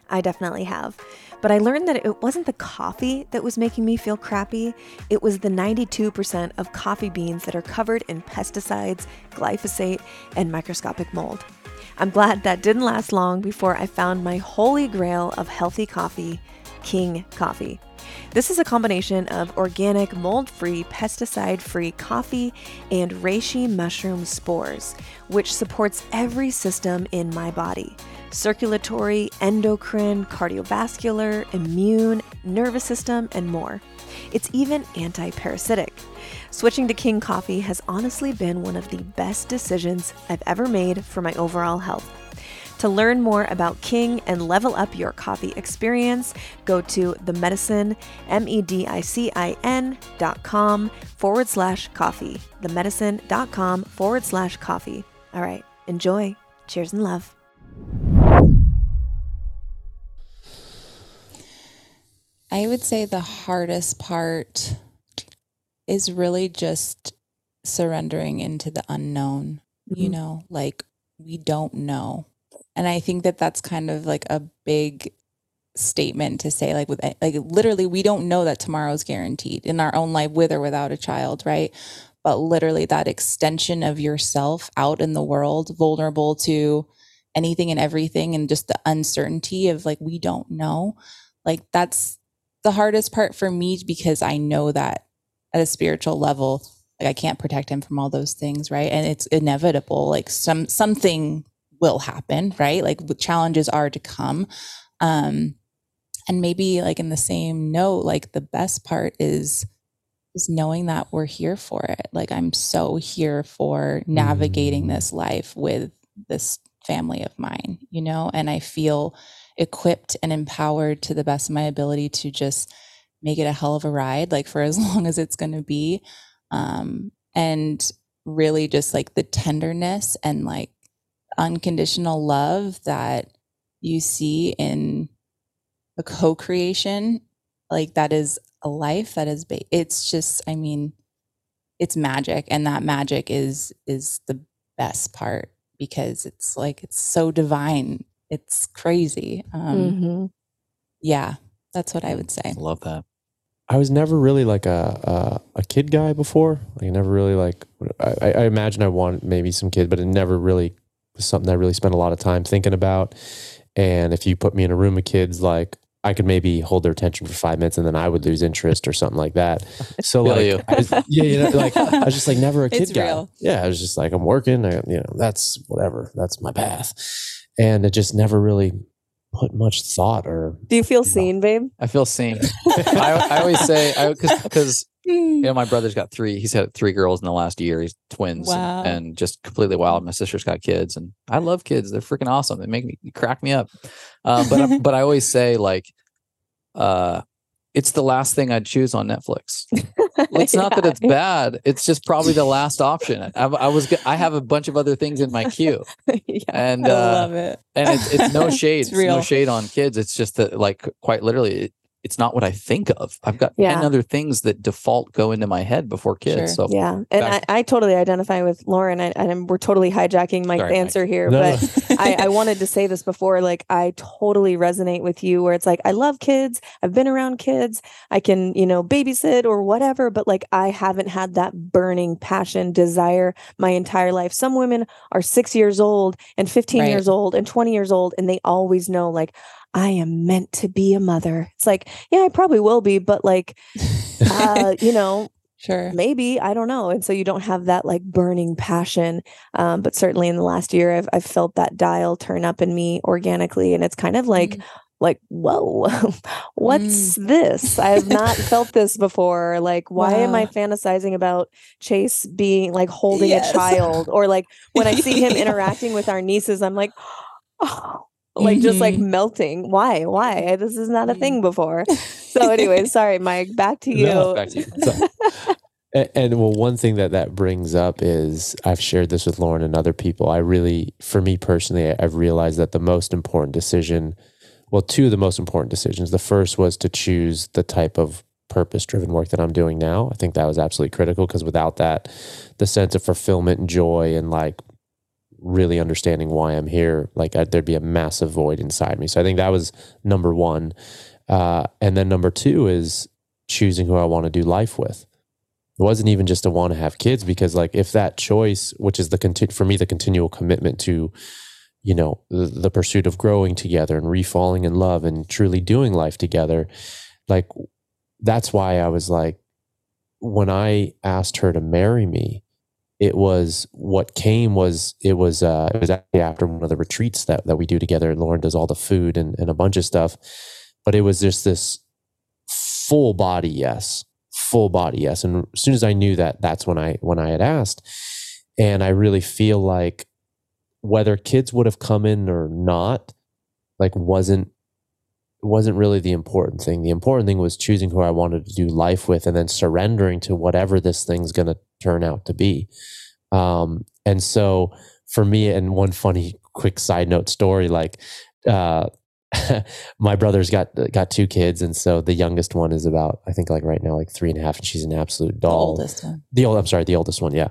I definitely have. But I learned that it wasn't the coffee that was making me feel crappy, it was the 92% of coffee beans that are covered in pesticides, glyphosate, and microscopic mold. I'm glad that didn't last long before I found my holy grail of healthy coffee, King Coffee. This is a combination of organic, mold free, pesticide free coffee and reishi mushroom spores, which supports every system in my body circulatory, endocrine, cardiovascular, immune, nervous system, and more. It's even anti parasitic. Switching to King Coffee has honestly been one of the best decisions I've ever made for my overall health. To learn more about King and level up your coffee experience, go to themedicin, M-E-D-I-C-I-N dot com forward slash coffee. themedicin.com forward slash coffee. All right, enjoy. Cheers and love. I would say the hardest part is really just surrendering into the unknown. Mm-hmm. You know, like we don't know and i think that that's kind of like a big statement to say like with like literally we don't know that tomorrow's guaranteed in our own life with or without a child right? But literally that extension of yourself out in the world vulnerable to anything and everything and just the uncertainty of like we don't know like that's the hardest part for me because i know that at a spiritual level like i can't protect him from all those things right? And it's inevitable like some something will happen, right? Like challenges are to come. Um, and maybe like in the same note, like the best part is is knowing that we're here for it. Like I'm so here for navigating mm. this life with this family of mine, you know, and I feel equipped and empowered to the best of my ability to just make it a hell of a ride, like for as long as it's going to be. Um, and really just like the tenderness and like unconditional love that you see in a co-creation like that is a life that is ba- it's just i mean it's magic and that magic is is the best part because it's like it's so divine it's crazy um mm-hmm. yeah that's what i would say love that I was never really like a a, a kid guy before. Like I never really like I, I imagine I want maybe some kid, but it never really was something I really spent a lot of time thinking about. And if you put me in a room of kids, like I could maybe hold their attention for five minutes and then I would lose interest or something like that. So like, I was, yeah, you know, like I was just like never a kid it's guy. Real. Yeah, I was just like I'm working. I, you know, that's whatever. That's my path, and it just never really put much thought or. Do you feel you seen, know. babe? I feel seen. I, I always say because because you know, my brother's got three. He's had three girls in the last year. He's twins wow. and, and, just completely wild. My sister's got kids, and I love kids. They're freaking awesome. They make me crack me up. Um, but I, but I always say like uh, it's the last thing I'd choose on Netflix. it's not that it's bad. It's just probably the last option. I, I was I have a bunch of other things in my queue, yeah, and I uh, love it. And it's, it's no shade. it's, it's no shade on kids. It's just that like quite literally, it, it's not what I think of. I've got yeah. 10 other things that default go into my head before kids. Sure. So yeah. And I, I, totally identify with Lauren I, and we're totally hijacking my Sorry, answer Mike. here, no. but I, I wanted to say this before. Like I totally resonate with you where it's like, I love kids. I've been around kids. I can, you know, babysit or whatever, but like I haven't had that burning passion, desire my entire life. Some women are six years old and 15 right. years old and 20 years old. And they always know like, I am meant to be a mother. It's like, yeah, I probably will be, but like, uh, you know, sure, maybe I don't know. And so you don't have that like burning passion. Um, but certainly in the last year, I've I've felt that dial turn up in me organically, and it's kind of like. Mm. Like, whoa, what's mm. this? I have not felt this before. Like, why wow. am I fantasizing about Chase being like holding yes. a child? Or like when I see him interacting with our nieces, I'm like, oh, like mm-hmm. just like mm-hmm. melting. Why? Why? This is not a thing mm. before. So anyway, sorry, Mike. Back to you. No, back to you. So, and, and, well, one thing that that brings up is I've shared this with Lauren and other people. I really, for me personally, I've realized that the most important decision, well, two of the most important decisions. The first was to choose the type of purpose driven work that I'm doing now. I think that was absolutely critical because without that, the sense of fulfillment and joy and like really understanding why I'm here, like I, there'd be a massive void inside me. So I think that was number one. Uh, and then number two is choosing who I want to do life with. It wasn't even just to want to have kids because, like, if that choice, which is the for me the continual commitment to, you know, the, the pursuit of growing together and refalling in love and truly doing life together, like, that's why I was like, when I asked her to marry me, it was what came was it was uh it was actually after one of the retreats that that we do together. Lauren does all the food and, and a bunch of stuff. But it was just this full body yes full body yes. And as soon as i knew that that's when i when i had asked. And i really feel like whether kids would have come in or not like wasn't wasn't really the important thing. The important thing was choosing who I wanted to do life with and then surrendering to whatever this thing's to turn out to be. Um, and so for me, and one funny quick side note story, like, uh, my brother's got got two kids, and so the youngest one is about I think like right now like three and a half, and she's an absolute doll. The oldest one. The old, I'm sorry, the oldest one, yeah.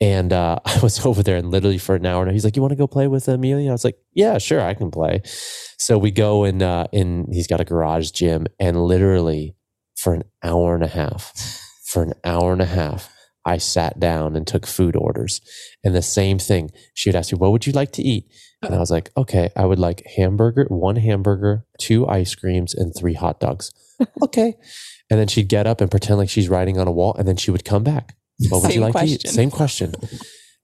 And uh, I was over there and literally for an hour and he's like, You want to go play with Amelia? I was like, Yeah, sure, I can play. So we go and uh and he's got a garage gym and literally for an hour and a half, for an hour and a half, I sat down and took food orders. And the same thing, she would ask me, What would you like to eat? And I was like, Okay, I would like hamburger, one hamburger, two ice creams, and three hot dogs. okay. And then she'd get up and pretend like she's writing on a wall, and then she would come back. What would you like question. to eat? Same question.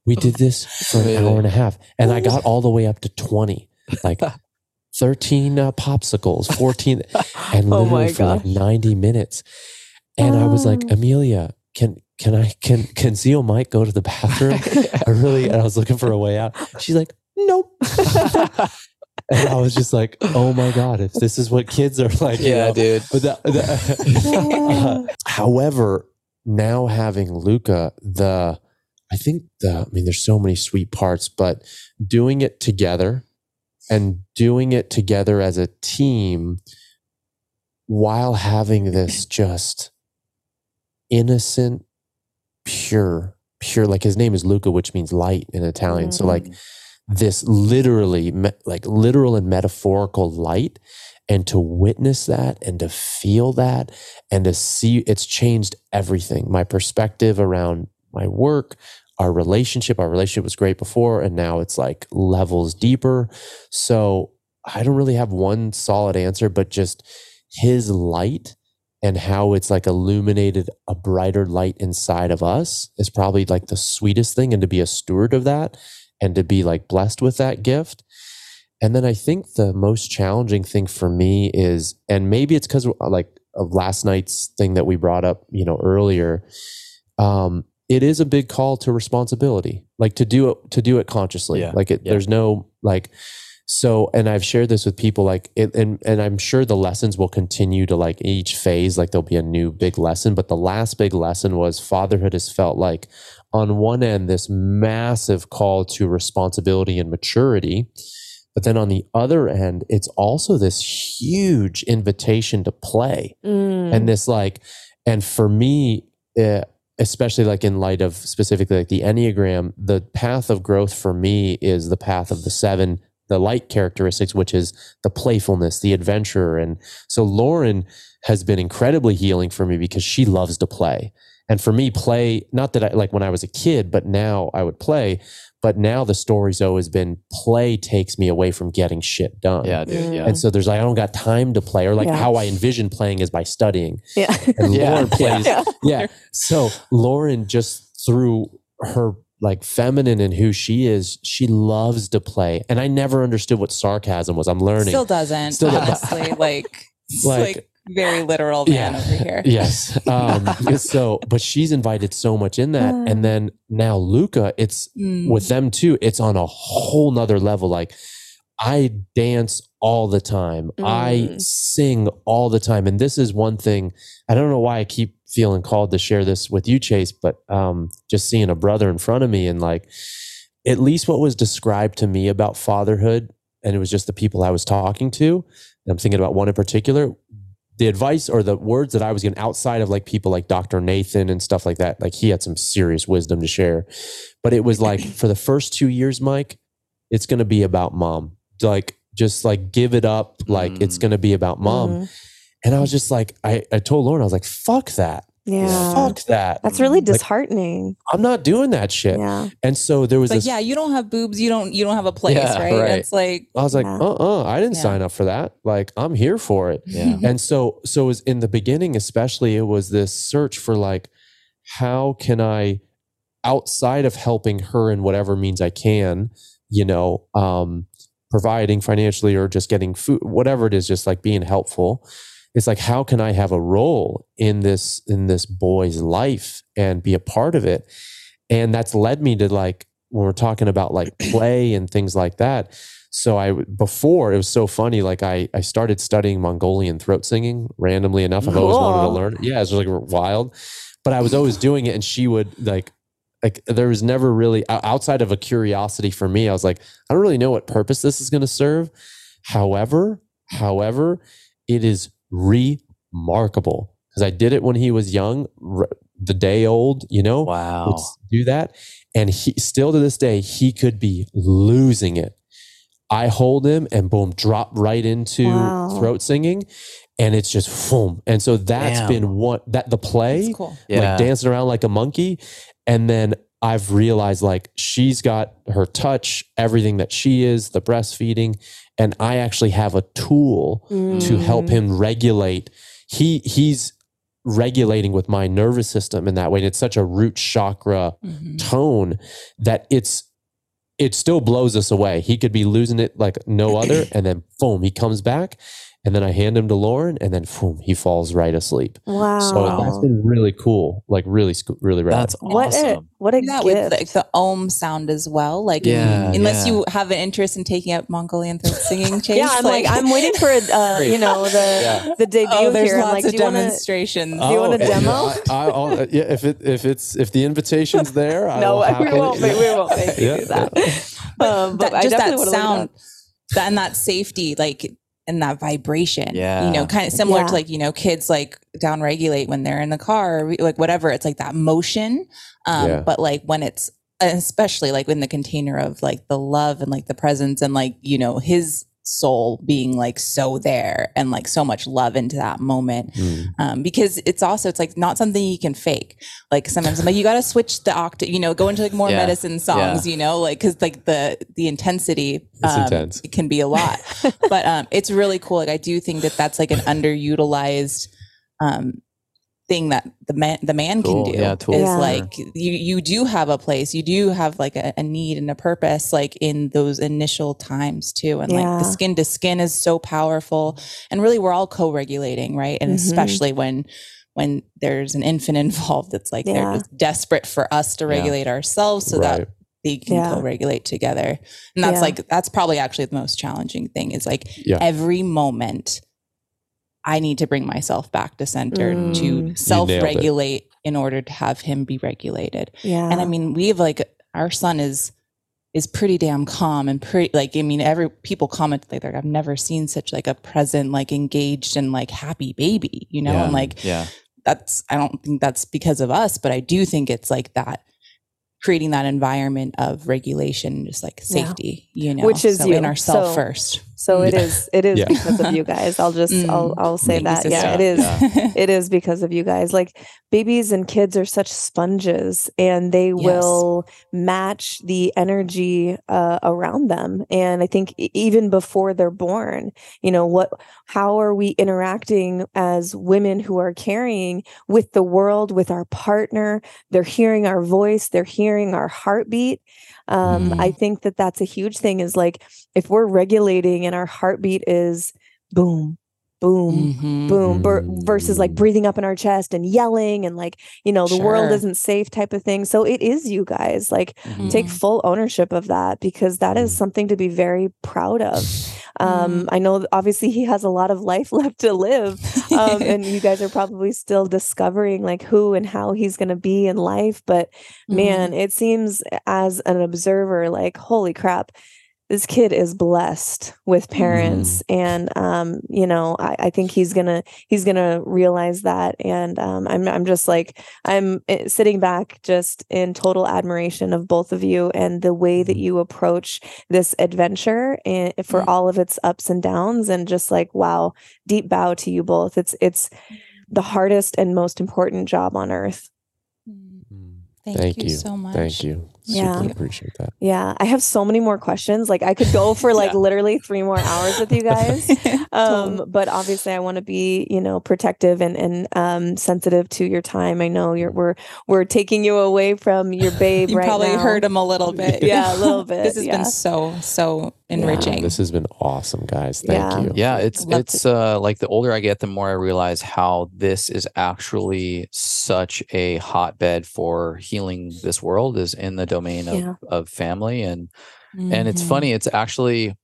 We did this for an hour and a half, and I got all the way up to 20, like 13 uh, popsicles, 14, and oh literally oh for like 90 minutes. And I was like, oh. Amelia, can can I can can Zio Mike go to the bathroom? I really and I was looking for a way out. She's like, nope. and I was just like, oh my god, if this is what kids are like, yeah, know? dude. But that, that, uh, however, now having Luca, the I think the I mean, there's so many sweet parts, but doing it together and doing it together as a team while having this just innocent, pure, pure, like his name is Luca, which means light in Italian. Mm-hmm. So like mm. this literally, like literal and metaphorical light and to witness that and to feel that and to see it's changed everything my perspective around my work our relationship our relationship was great before and now it's like levels deeper so i don't really have one solid answer but just his light and how it's like illuminated a brighter light inside of us is probably like the sweetest thing and to be a steward of that and to be like blessed with that gift and then I think the most challenging thing for me is, and maybe it's because like of last night's thing that we brought up, you know, earlier. Um, it is a big call to responsibility, like to do it to do it consciously. Yeah. Like it, yeah. there's no like. So, and I've shared this with people like it, and and I'm sure the lessons will continue to like each phase, like there'll be a new big lesson. But the last big lesson was fatherhood has felt like on one end, this massive call to responsibility and maturity. But then on the other end, it's also this huge invitation to play. Mm. And this, like, and for me, uh, especially like in light of specifically like the Enneagram, the path of growth for me is the path of the seven, the light characteristics, which is the playfulness, the adventure. And so Lauren has been incredibly healing for me because she loves to play. And for me, play, not that I like when I was a kid, but now I would play. But now the story's always been play takes me away from getting shit done. Yeah, dude. Yeah. And so there's like, I don't got time to play, or like Yeah. how I envision playing is by studying. yeah. And Yeah. Lauren plays, Yeah. yeah. So Lauren just through her like feminine and who she is, she loves to play. And I never understood what sarcasm was. I'm learning. Still doesn't, Still doesn't. honestly. like, Like- like, very literal man Yeah. over here. yes. Um, so, but she's invited so much in that. And then now Luca, it's Mm. with them too, it's on a whole nother level. Like I dance all the time. I Mm. sing all the time. And this is one thing, I don't know why I keep feeling called to share this with you, Chase, but um, just seeing a brother in front of me and like at least what was described to me about fatherhood, and it was just the people I was talking to. And I'm thinking about one in particular. The advice or the words that I was getting outside of like people like Dr. Nathan and stuff like that, like he had some serious wisdom to share. But it was like for the first two years, Mike, it's going to be about mom. Like, just like give it up. Like, it's Mm. going to be about mom. Mm. And I was just like, I, I told Lauren, I was like, fuck that. Yeah. Fuck that. That's really Like, disheartening. I'm not doing that shit. Yeah. And so there was It's like, this, yeah, you don't have boobs, you don't you don't have a place, Yeah, right? right. It's like I was like, Yeah. uh uh I didn't Yeah. sign up for that. Like, I'm here for it. Yeah. And so, so it was in the beginning, especially, it was this search for like, how can I, outside of helping her in whatever means I can, you know, um, providing financially or just getting food, whatever it is, just like being helpful. It's like, how can I have a role in this in this boy's life and be a part of it? And that's led me to like when we're talking about like play and things like that. So I before it was so funny. Like I I started studying Mongolian throat singing randomly enough. I've always wanted to Cool. learn. it. Yeah, it's like wild. But I was always doing it, and she would like like there was never really outside of a curiosity for me. I was like, I don't really know what purpose this is going to serve. However, however, it is remarkable because I did it when he was young, r- the day old. You know, would Wow. s- do that. And he still to this day, he could be losing it. I hold him and boom, drop right into Wow. throat singing. And it's just boom. And so that's Damn. been what that the play, cool. Yeah. like dancing around like a monkey. And then I've realized like she's got her touch, everything that she is, the breastfeeding. And I actually have a tool to help Mm. him regulate. He he's regulating with my nervous system in that way. And it's such a root chakra Mhm. tone that it's it still blows us away. He could be losing it like no other, and then boom, he comes back, and then I hand him to Lauren, and then boom, he falls right asleep. Wow. So that's been really cool, like really, really rad. That's awesome. what a what a Do that gift. with like the om sound as well. Like Yeah, unless yeah. you have an interest in taking up Mongolian throat singing, Chase. yeah, I'm like, I'm waiting for uh, you know the Yeah. the debut oh, there's here. Lots like, of do you want to? demonstrations. Do you want a demo? I, I, I'll- uh, yeah, if it if it's if the invitation's there, I No, will we happily- won't. Make, we won't make you Yeah, do that. Um, but that, I just that definitely wanna look it sound up. that, and that safety like and that vibration Yeah. you know kind of similar Yeah. to like you know kids like down regulate when they're in the car or like whatever it's like that motion um Yeah. but like when it's especially like in the container of like the love and like the presence and like you know his soul being like so there and like so much love into that moment Mm. um, because it's also it's like not something you can fake. Like sometimes I'm like you got to switch the octave, you know, go into like more Yeah. medicine songs, you know, like because like the the intensity um, intense. it can be a lot, but um, it's really cool. Like I do think that that's like an underutilized um, thing that the man the man Cool. can do Yeah, tool is Yeah. like you you do have a place, you do have like a, a need and a purpose, like in those initial times too, and like the skin to skin is so powerful and really we're all co-regulating right and Mhm. especially when when there's an infant involved it's like Yeah. they're just desperate for us to Yeah. regulate ourselves so that they can Yeah. co-regulate together and that's Yeah. like that's probably actually the most challenging thing is like Yeah. every moment i need to bring myself back to center Mm. to You nailed it. self-regulate in order to have him be regulated Yeah. and i mean we have like our son is is pretty damn calm and pretty like i mean every people comment like i've never seen such like a present like engaged and like happy baby you know yeah. and like yeah. that's i don't think that's because of us but i do think it's like that creating that environment of regulation just like Yeah. safety you know Which is so you. in ourselves So- first so it Yeah. is it is Yeah. because of you guys. I'll just I'll Mm. I'll say Thank that. Yeah, sister. it is. Yeah. it is because of you guys. Like babies and kids are such sponges and they Yes. will match the energy uh, around them. And I think even before they're born, you know, what, how are we interacting as women who are carrying with the world, with our partner? They're hearing our voice, they're hearing our heartbeat. Um, I think that that's a huge thing is like if we're regulating and our heartbeat is boom, boom, Mhm. boom ber- versus like breathing up in our chest and yelling and like you know the world isn't safe type of thing so it is you guys like Mhm. take full ownership of that because that is Mm. something to be very proud of um i know obviously he has a lot of life left to live um and you guys are probably still discovering like who and how he's going to be in life but Mm-hmm. man it seems as an observer like holy crap this kid is blessed with parents and um you know I, I think he's gonna he's gonna realize that and um i'm i'm just like i'm eh, sitting back just in total admiration of both of you and the way that Mhm. you approach this adventure and for Mm. all of its ups and downs and just like wow deep bow to you both it's it's the hardest and most important job on earth Mm. Mm. Thank, Thank you, you. so much. Thank you. Yeah. Super appreciate that. yeah i have so many more questions like i could go for like Yeah. literally three more hours with you guys um Totally. but obviously i want to be you know protective and and um sensitive to your time i know you're we're we're taking you away from your babe you right probably now. heard him a little bit. Yeah, a little bit, this has yeah. been so so Yeah. enriching. This has been awesome, guys. Thank Yeah. you. Yeah, it's Love it's uh like the older I get, the more I realize how this is actually such a hotbed for healing this world is in the domain of, Yeah. of family and and it's Mhm. funny it's actually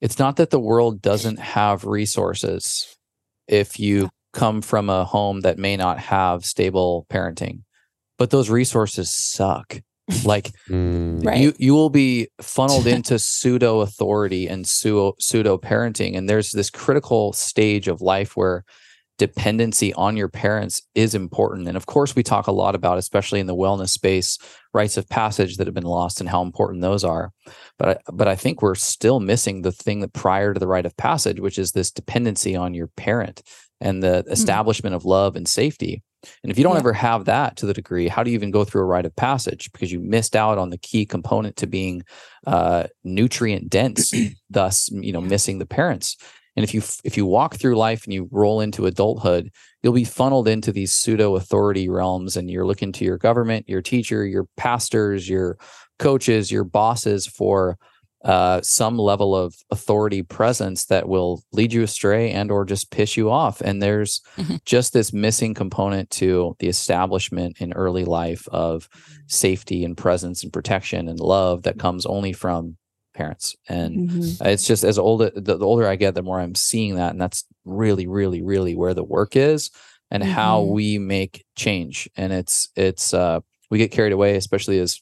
it's not that the world doesn't have resources if you come from a home that may not have stable parenting but those resources suck like Mm. Right. you you will be funneled into pseudo authority and pseudo pseudo parenting and there's this critical stage of life where dependency on your parents is important and of course we talk a lot about especially in the wellness space rites of passage that have been lost and how important those are but I, but I think we're still missing the thing that prior to the rite of passage which is this dependency on your parent and the establishment of love and safety and if you don't Yeah. ever have that to the degree, how do you even go through a rite of passage? Because you missed out on the key component to being uh, nutrient dense, thus you know missing the parents. And if you if you walk through life and you roll into adulthood, you'll be funneled into these pseudo authority realms, and you're looking to your government, your teacher, your pastors, your coaches, your bosses for uh, some level of authority presence that will lead you astray and or just piss you off. And there's Mhm. just this missing component to the establishment in early life of safety and presence and protection and love that comes only from parents. And Mhm. it's just as older the, the older I get, the more I'm seeing that, and that's really, really, really where the work is and how Mhm. we make change. And it's it's uh, we get carried away, especially as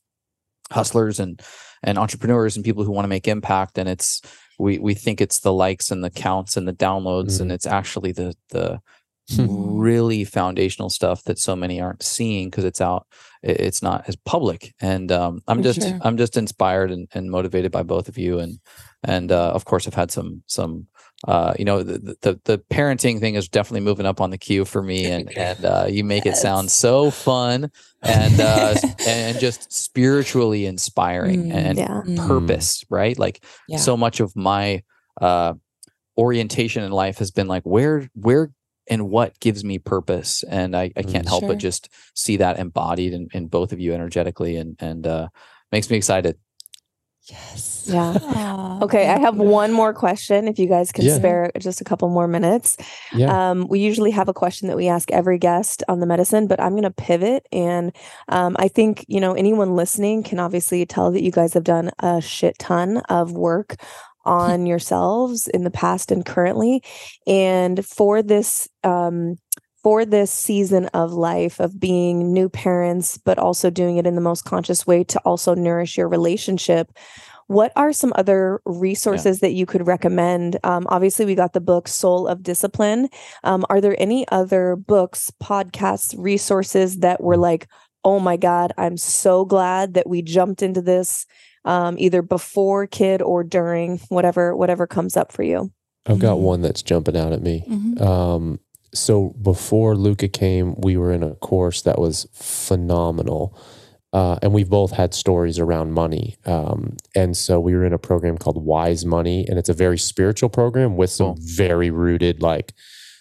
hustlers and and entrepreneurs and people who want to make impact. And it's we we think it's the likes and the counts and the downloads, and Mhm. it's actually the the. Really foundational stuff that so many aren't seeing because it's out it's not as public and um, i'm For just sure. i'm just inspired and, and motivated by both of you and and uh, of course i've had some some uh, you know the, the the parenting thing is definitely moving up on the queue for me and and uh, you make it sound so fun and uh, and just spiritually inspiring Mm, and yeah. Mm. purpose right like Yeah. so much of my uh orientation in life has been like where where and what gives me purpose and i, I can't Mm. help Sure. but just see that embodied in, in both of you energetically and and uh makes me excited Yes. Yeah. Aww, okay. I have one more question. If you guys can yeah. spare just a couple more minutes. Yeah. Um, we usually have a question that we ask every guest on the medicine but I'm going to pivot. And um, I think, you know, anyone listening can obviously tell that you guys have done a shit ton of work on yourselves in the past and currently. And for this, um, for this season of life of being new parents, but also doing it in the most conscious way to also nourish your relationship. What are some other resources yeah. that you could recommend? Um, obviously, we got the book Soul of Discipline. Um, are there any other books, podcasts, resources that were like, oh my God, I'm so glad that we jumped into this um, either before kid or during, whatever, whatever comes up for you? I've got mm-hmm. one that's jumping out at me. Mm-hmm. Um, so before Luca came, we were in a course that was phenomenal. Uh, and we've both had stories around money. Um, and so we were in a program called Wise Money, and it's a very spiritual program with some very rooted, like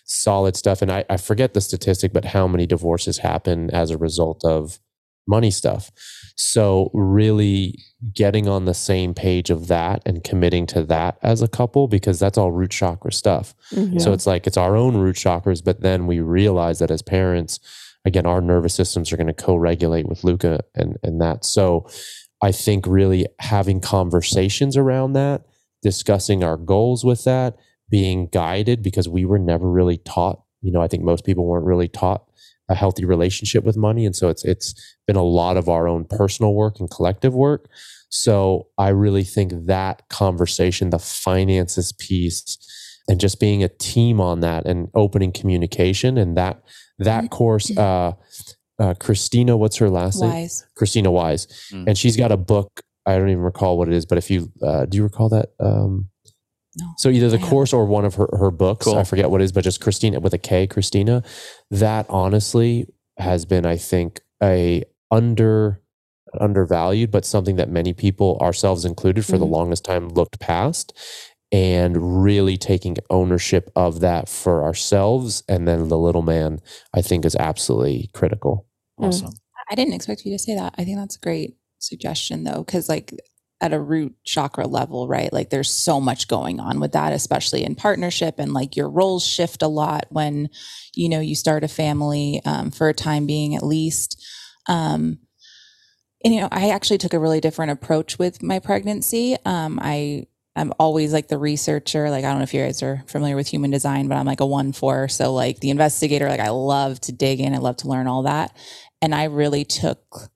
solid stuff. And I, I forget the statistic, but how many divorces happen as a result of money stuff. So, really getting on the same page of that and committing to that as a couple, because that's all root chakra stuff. Mm-hmm. So, it's like it's our own root chakras, but then we realize that as parents, again, our nervous systems are going to co regulate with Luca and, and that. So, I think really having conversations around that, discussing our goals with that, being guided because we were never really taught. You know, I think most people weren't really taught a healthy relationship with money. And so it's it's been a lot of our own personal work and collective work. So I really think that conversation, the finances piece, and just being a team on that and opening communication and that that mm-hmm. course uh, uh, Kristina, what's her last Wise. name? Kristina Wise. Mm. And she's got a book. I don't even recall what it is, but if you uh, do you recall that? Um, no, so either the course or one of her, her books, cool. I forget what it is, but just Kristina with a K, Kristina. That honestly has been, I think, a under undervalued, but something that many people, ourselves included, for mm-hmm. the longest time looked past. And really taking ownership of that for ourselves and then the little man, I think is absolutely critical. Mm. I didn't expect you to say that. I think that's a great suggestion though, because like at a root chakra level, right? Like there's so much going on with that, especially in partnership, and like your roles shift a lot when you know you start a family um, for a time being at least. Um, and you know, I actually took a really different approach with my pregnancy. Um, I I'm always like the researcher. Like I don't know if you guys are familiar with human design, but I'm like a one four. So like the investigator, like I love to dig in. I love to learn all that. And I really took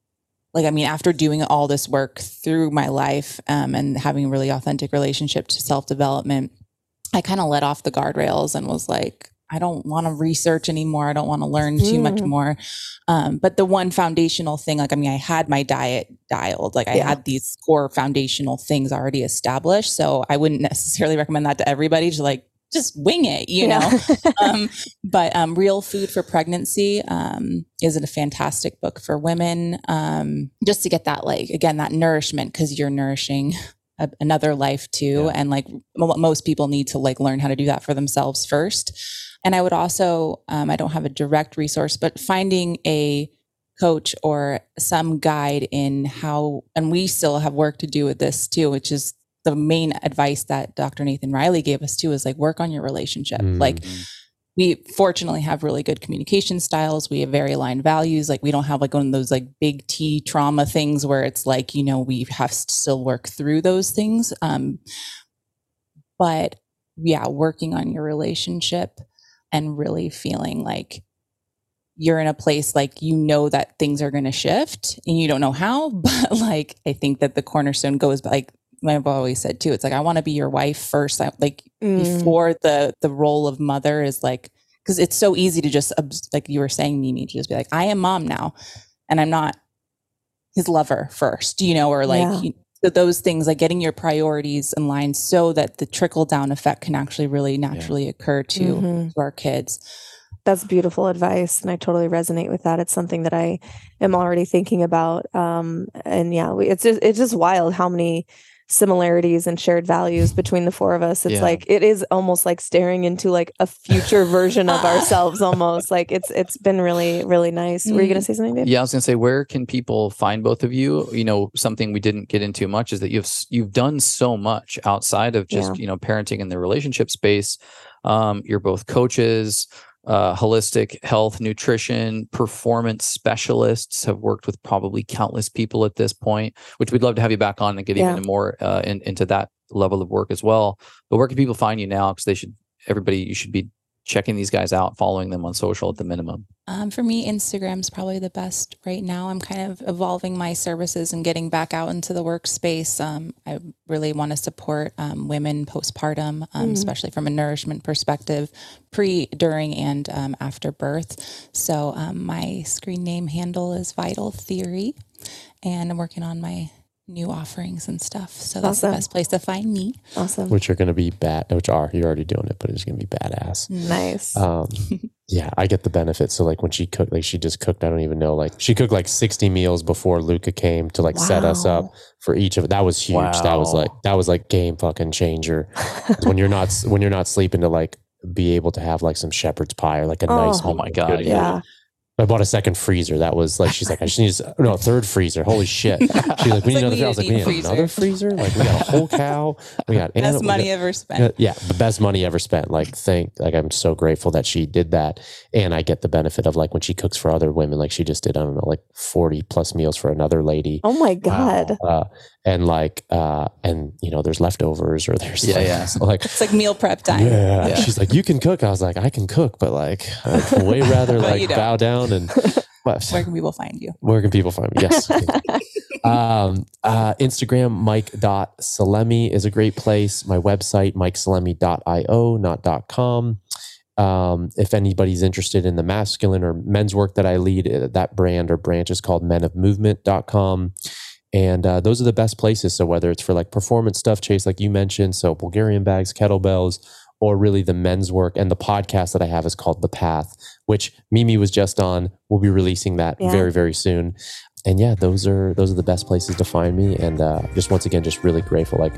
like i mean after doing all this work through my life um, and having a really authentic relationship to self-development i kind of let off the guardrails and was like i don't want to research anymore i don't want to learn too mm. much more um, but the one foundational thing like i mean i had my diet dialed like i yeah. had these core foundational things already established so i wouldn't necessarily recommend that to everybody to like just wing it, you yeah. know. um, but um, Real Food for Pregnancy um, is a fantastic book for women, um, just to get that, like, again, that nourishment because you're nourishing a, another life too. Yeah. And like m- most people need to like learn how to do that for themselves first. And I would also, um, I don't have a direct resource, but finding a coach or some guide in how, and we still have work to do with this too, which is the main advice that Dr. Nathan Riley gave us too is like work on your relationship. Mm-hmm. Like we fortunately have really good communication styles. We have very aligned values. Like we don't have like one of those like big T trauma things where it's like, you know, we have to still work through those things. Um, but yeah, working on your relationship and really feeling like you're in a place like you know that things are going to shift and you don't know how, but like I think that the cornerstone goes like I've always said too. It's like I want to be your wife first. I, like mm. before the the role of mother is like because it's so easy to just like you were saying, Mimi, to just be like, I am mom now, and I'm not his lover first, you know, or like yeah. you, so those things like getting your priorities in line so that the trickle down effect can actually really naturally yeah. occur to, mm-hmm. to our kids that's beautiful advice and i totally resonate with that it's something that i am already thinking about um and yeah it's just it's just wild how many similarities and shared values between the four of us. It's Yeah. like it is almost like staring into like a future version of ourselves almost. Like it's it's been really, really nice. Were you gonna say something, babe? Yeah, I was gonna say, where can people find both of you? You know, something we didn't get into much is that you've you've done so much outside of just you know parenting in the relationship space. Um, you're both coaches, uh, holistic health, nutrition, performance specialists. Have worked with probably countless people at this point, which we'd love to have you back on and get Yeah. even more uh, in, into that level of work as well. But where can people find you now? Because they should, everybody, you should be checking these guys out, following them on social at the minimum. Um, for me, Instagram's probably the best right now. I'm kind of evolving my services and getting back out into the workspace. Um, I really want to support um, women postpartum, um, Mm. especially from a nourishment perspective, pre, during, and um, after birth. So um, my screen name handle is Vital Theory, and I'm working on my new offerings and stuff. So that's Awesome. the best place to find me. Awesome. which are going to be bad, which are you're already doing it, but it's going to be badass. Nice. Um, yeah, I get the benefit. So like when she cooked, like she just cooked. I don't even know. Like she cooked like sixty meals before Luca came to like set us up for each of it. That was huge. That was like that was like game fucking changer. when you're not when you're not sleeping to like be able to have like some shepherd's pie or like a nice. Oh. Oh my. God, Good. yeah. I bought a second freezer. That was like she's like I just need a, no a third freezer. Holy shit! She's like we need like, another. we freezer. I was like we a need another freezer. Like we got a whole cow. We got Best animal- money got- ever spent. yeah, yeah, the best money ever spent. Like, thank, like, I'm so grateful that she did that, and I get the benefit of like when she cooks for other women, like she just did, I don't know, like 40 plus meals for another lady, Oh my God. uh, and like, uh, and you know, there's leftovers or there's Yeah, like, yeah. so, like. It's like meal prep time. Yeah. Yeah. she's like, you can cook. I was like, I can cook, but like, I'd way rather like bow down and. But Where can people find you? where can people find me? Yes. um, uh, Instagram, mike.salemi is a great place. My website, mikesalemi.io, not dot .com. Um, if anybody's interested in the masculine or men's work that I lead, uh, that brand or branch is called menofmovement.com. And uh, those are the best places. So whether it's for like performance stuff, Chase, like you mentioned, so Bulgarian bags, kettlebells, or really the men's work. And the podcast that I have is called The Path, which Mimi was just on. We'll be releasing that Yeah. very, very soon. And yeah, those are those are the best places to find me. And uh, just once again, just really grateful. Like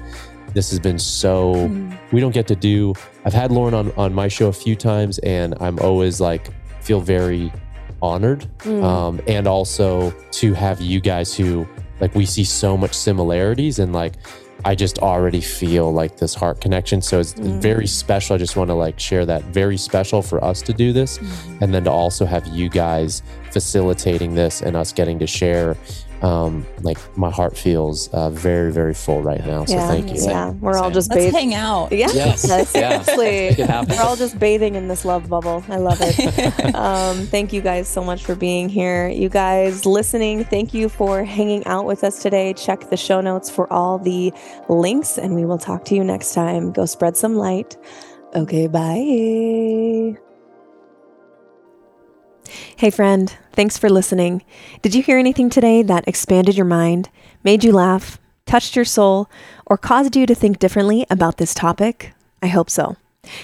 this has been so Mm. we don't get to do. I've had Lauren on on my show a few times, and I'm always like feel very honored. Mm. Um, and also to have you guys who like we see so much similarities and like I just already feel like this heart connection. So it's Mm. very special. I just want to like share that very special for us to do this and then to also have you guys facilitating this and us getting to share um like my heart feels uh very very full right now so yeah. thank you Yeah. We're all Same. just Let's bathing. hang out. Yeah. Yes. Yeah. Seriously. Make. We're all just bathing in this love bubble. I love it. um, thank you guys so much for being here. You guys listening, thank you for hanging out with us today. Check the show notes for all the links, and we will talk to you next time. Go spread some light. Okay, bye. Hey, friend, thanks for listening. Did you hear anything today that expanded your mind, made you laugh, touched your soul, or caused you to think differently about this topic? I hope so.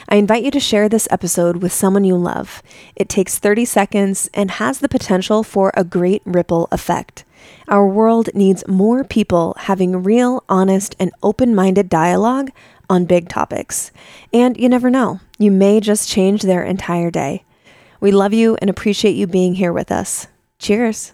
I invite you to share this episode with someone you love. It takes 30 seconds and has the potential for a great ripple effect. Our world needs more people having real, honest, and open minded dialogue on big topics. And you never know, you may just change their entire day. We love you and appreciate you being here with us. Cheers.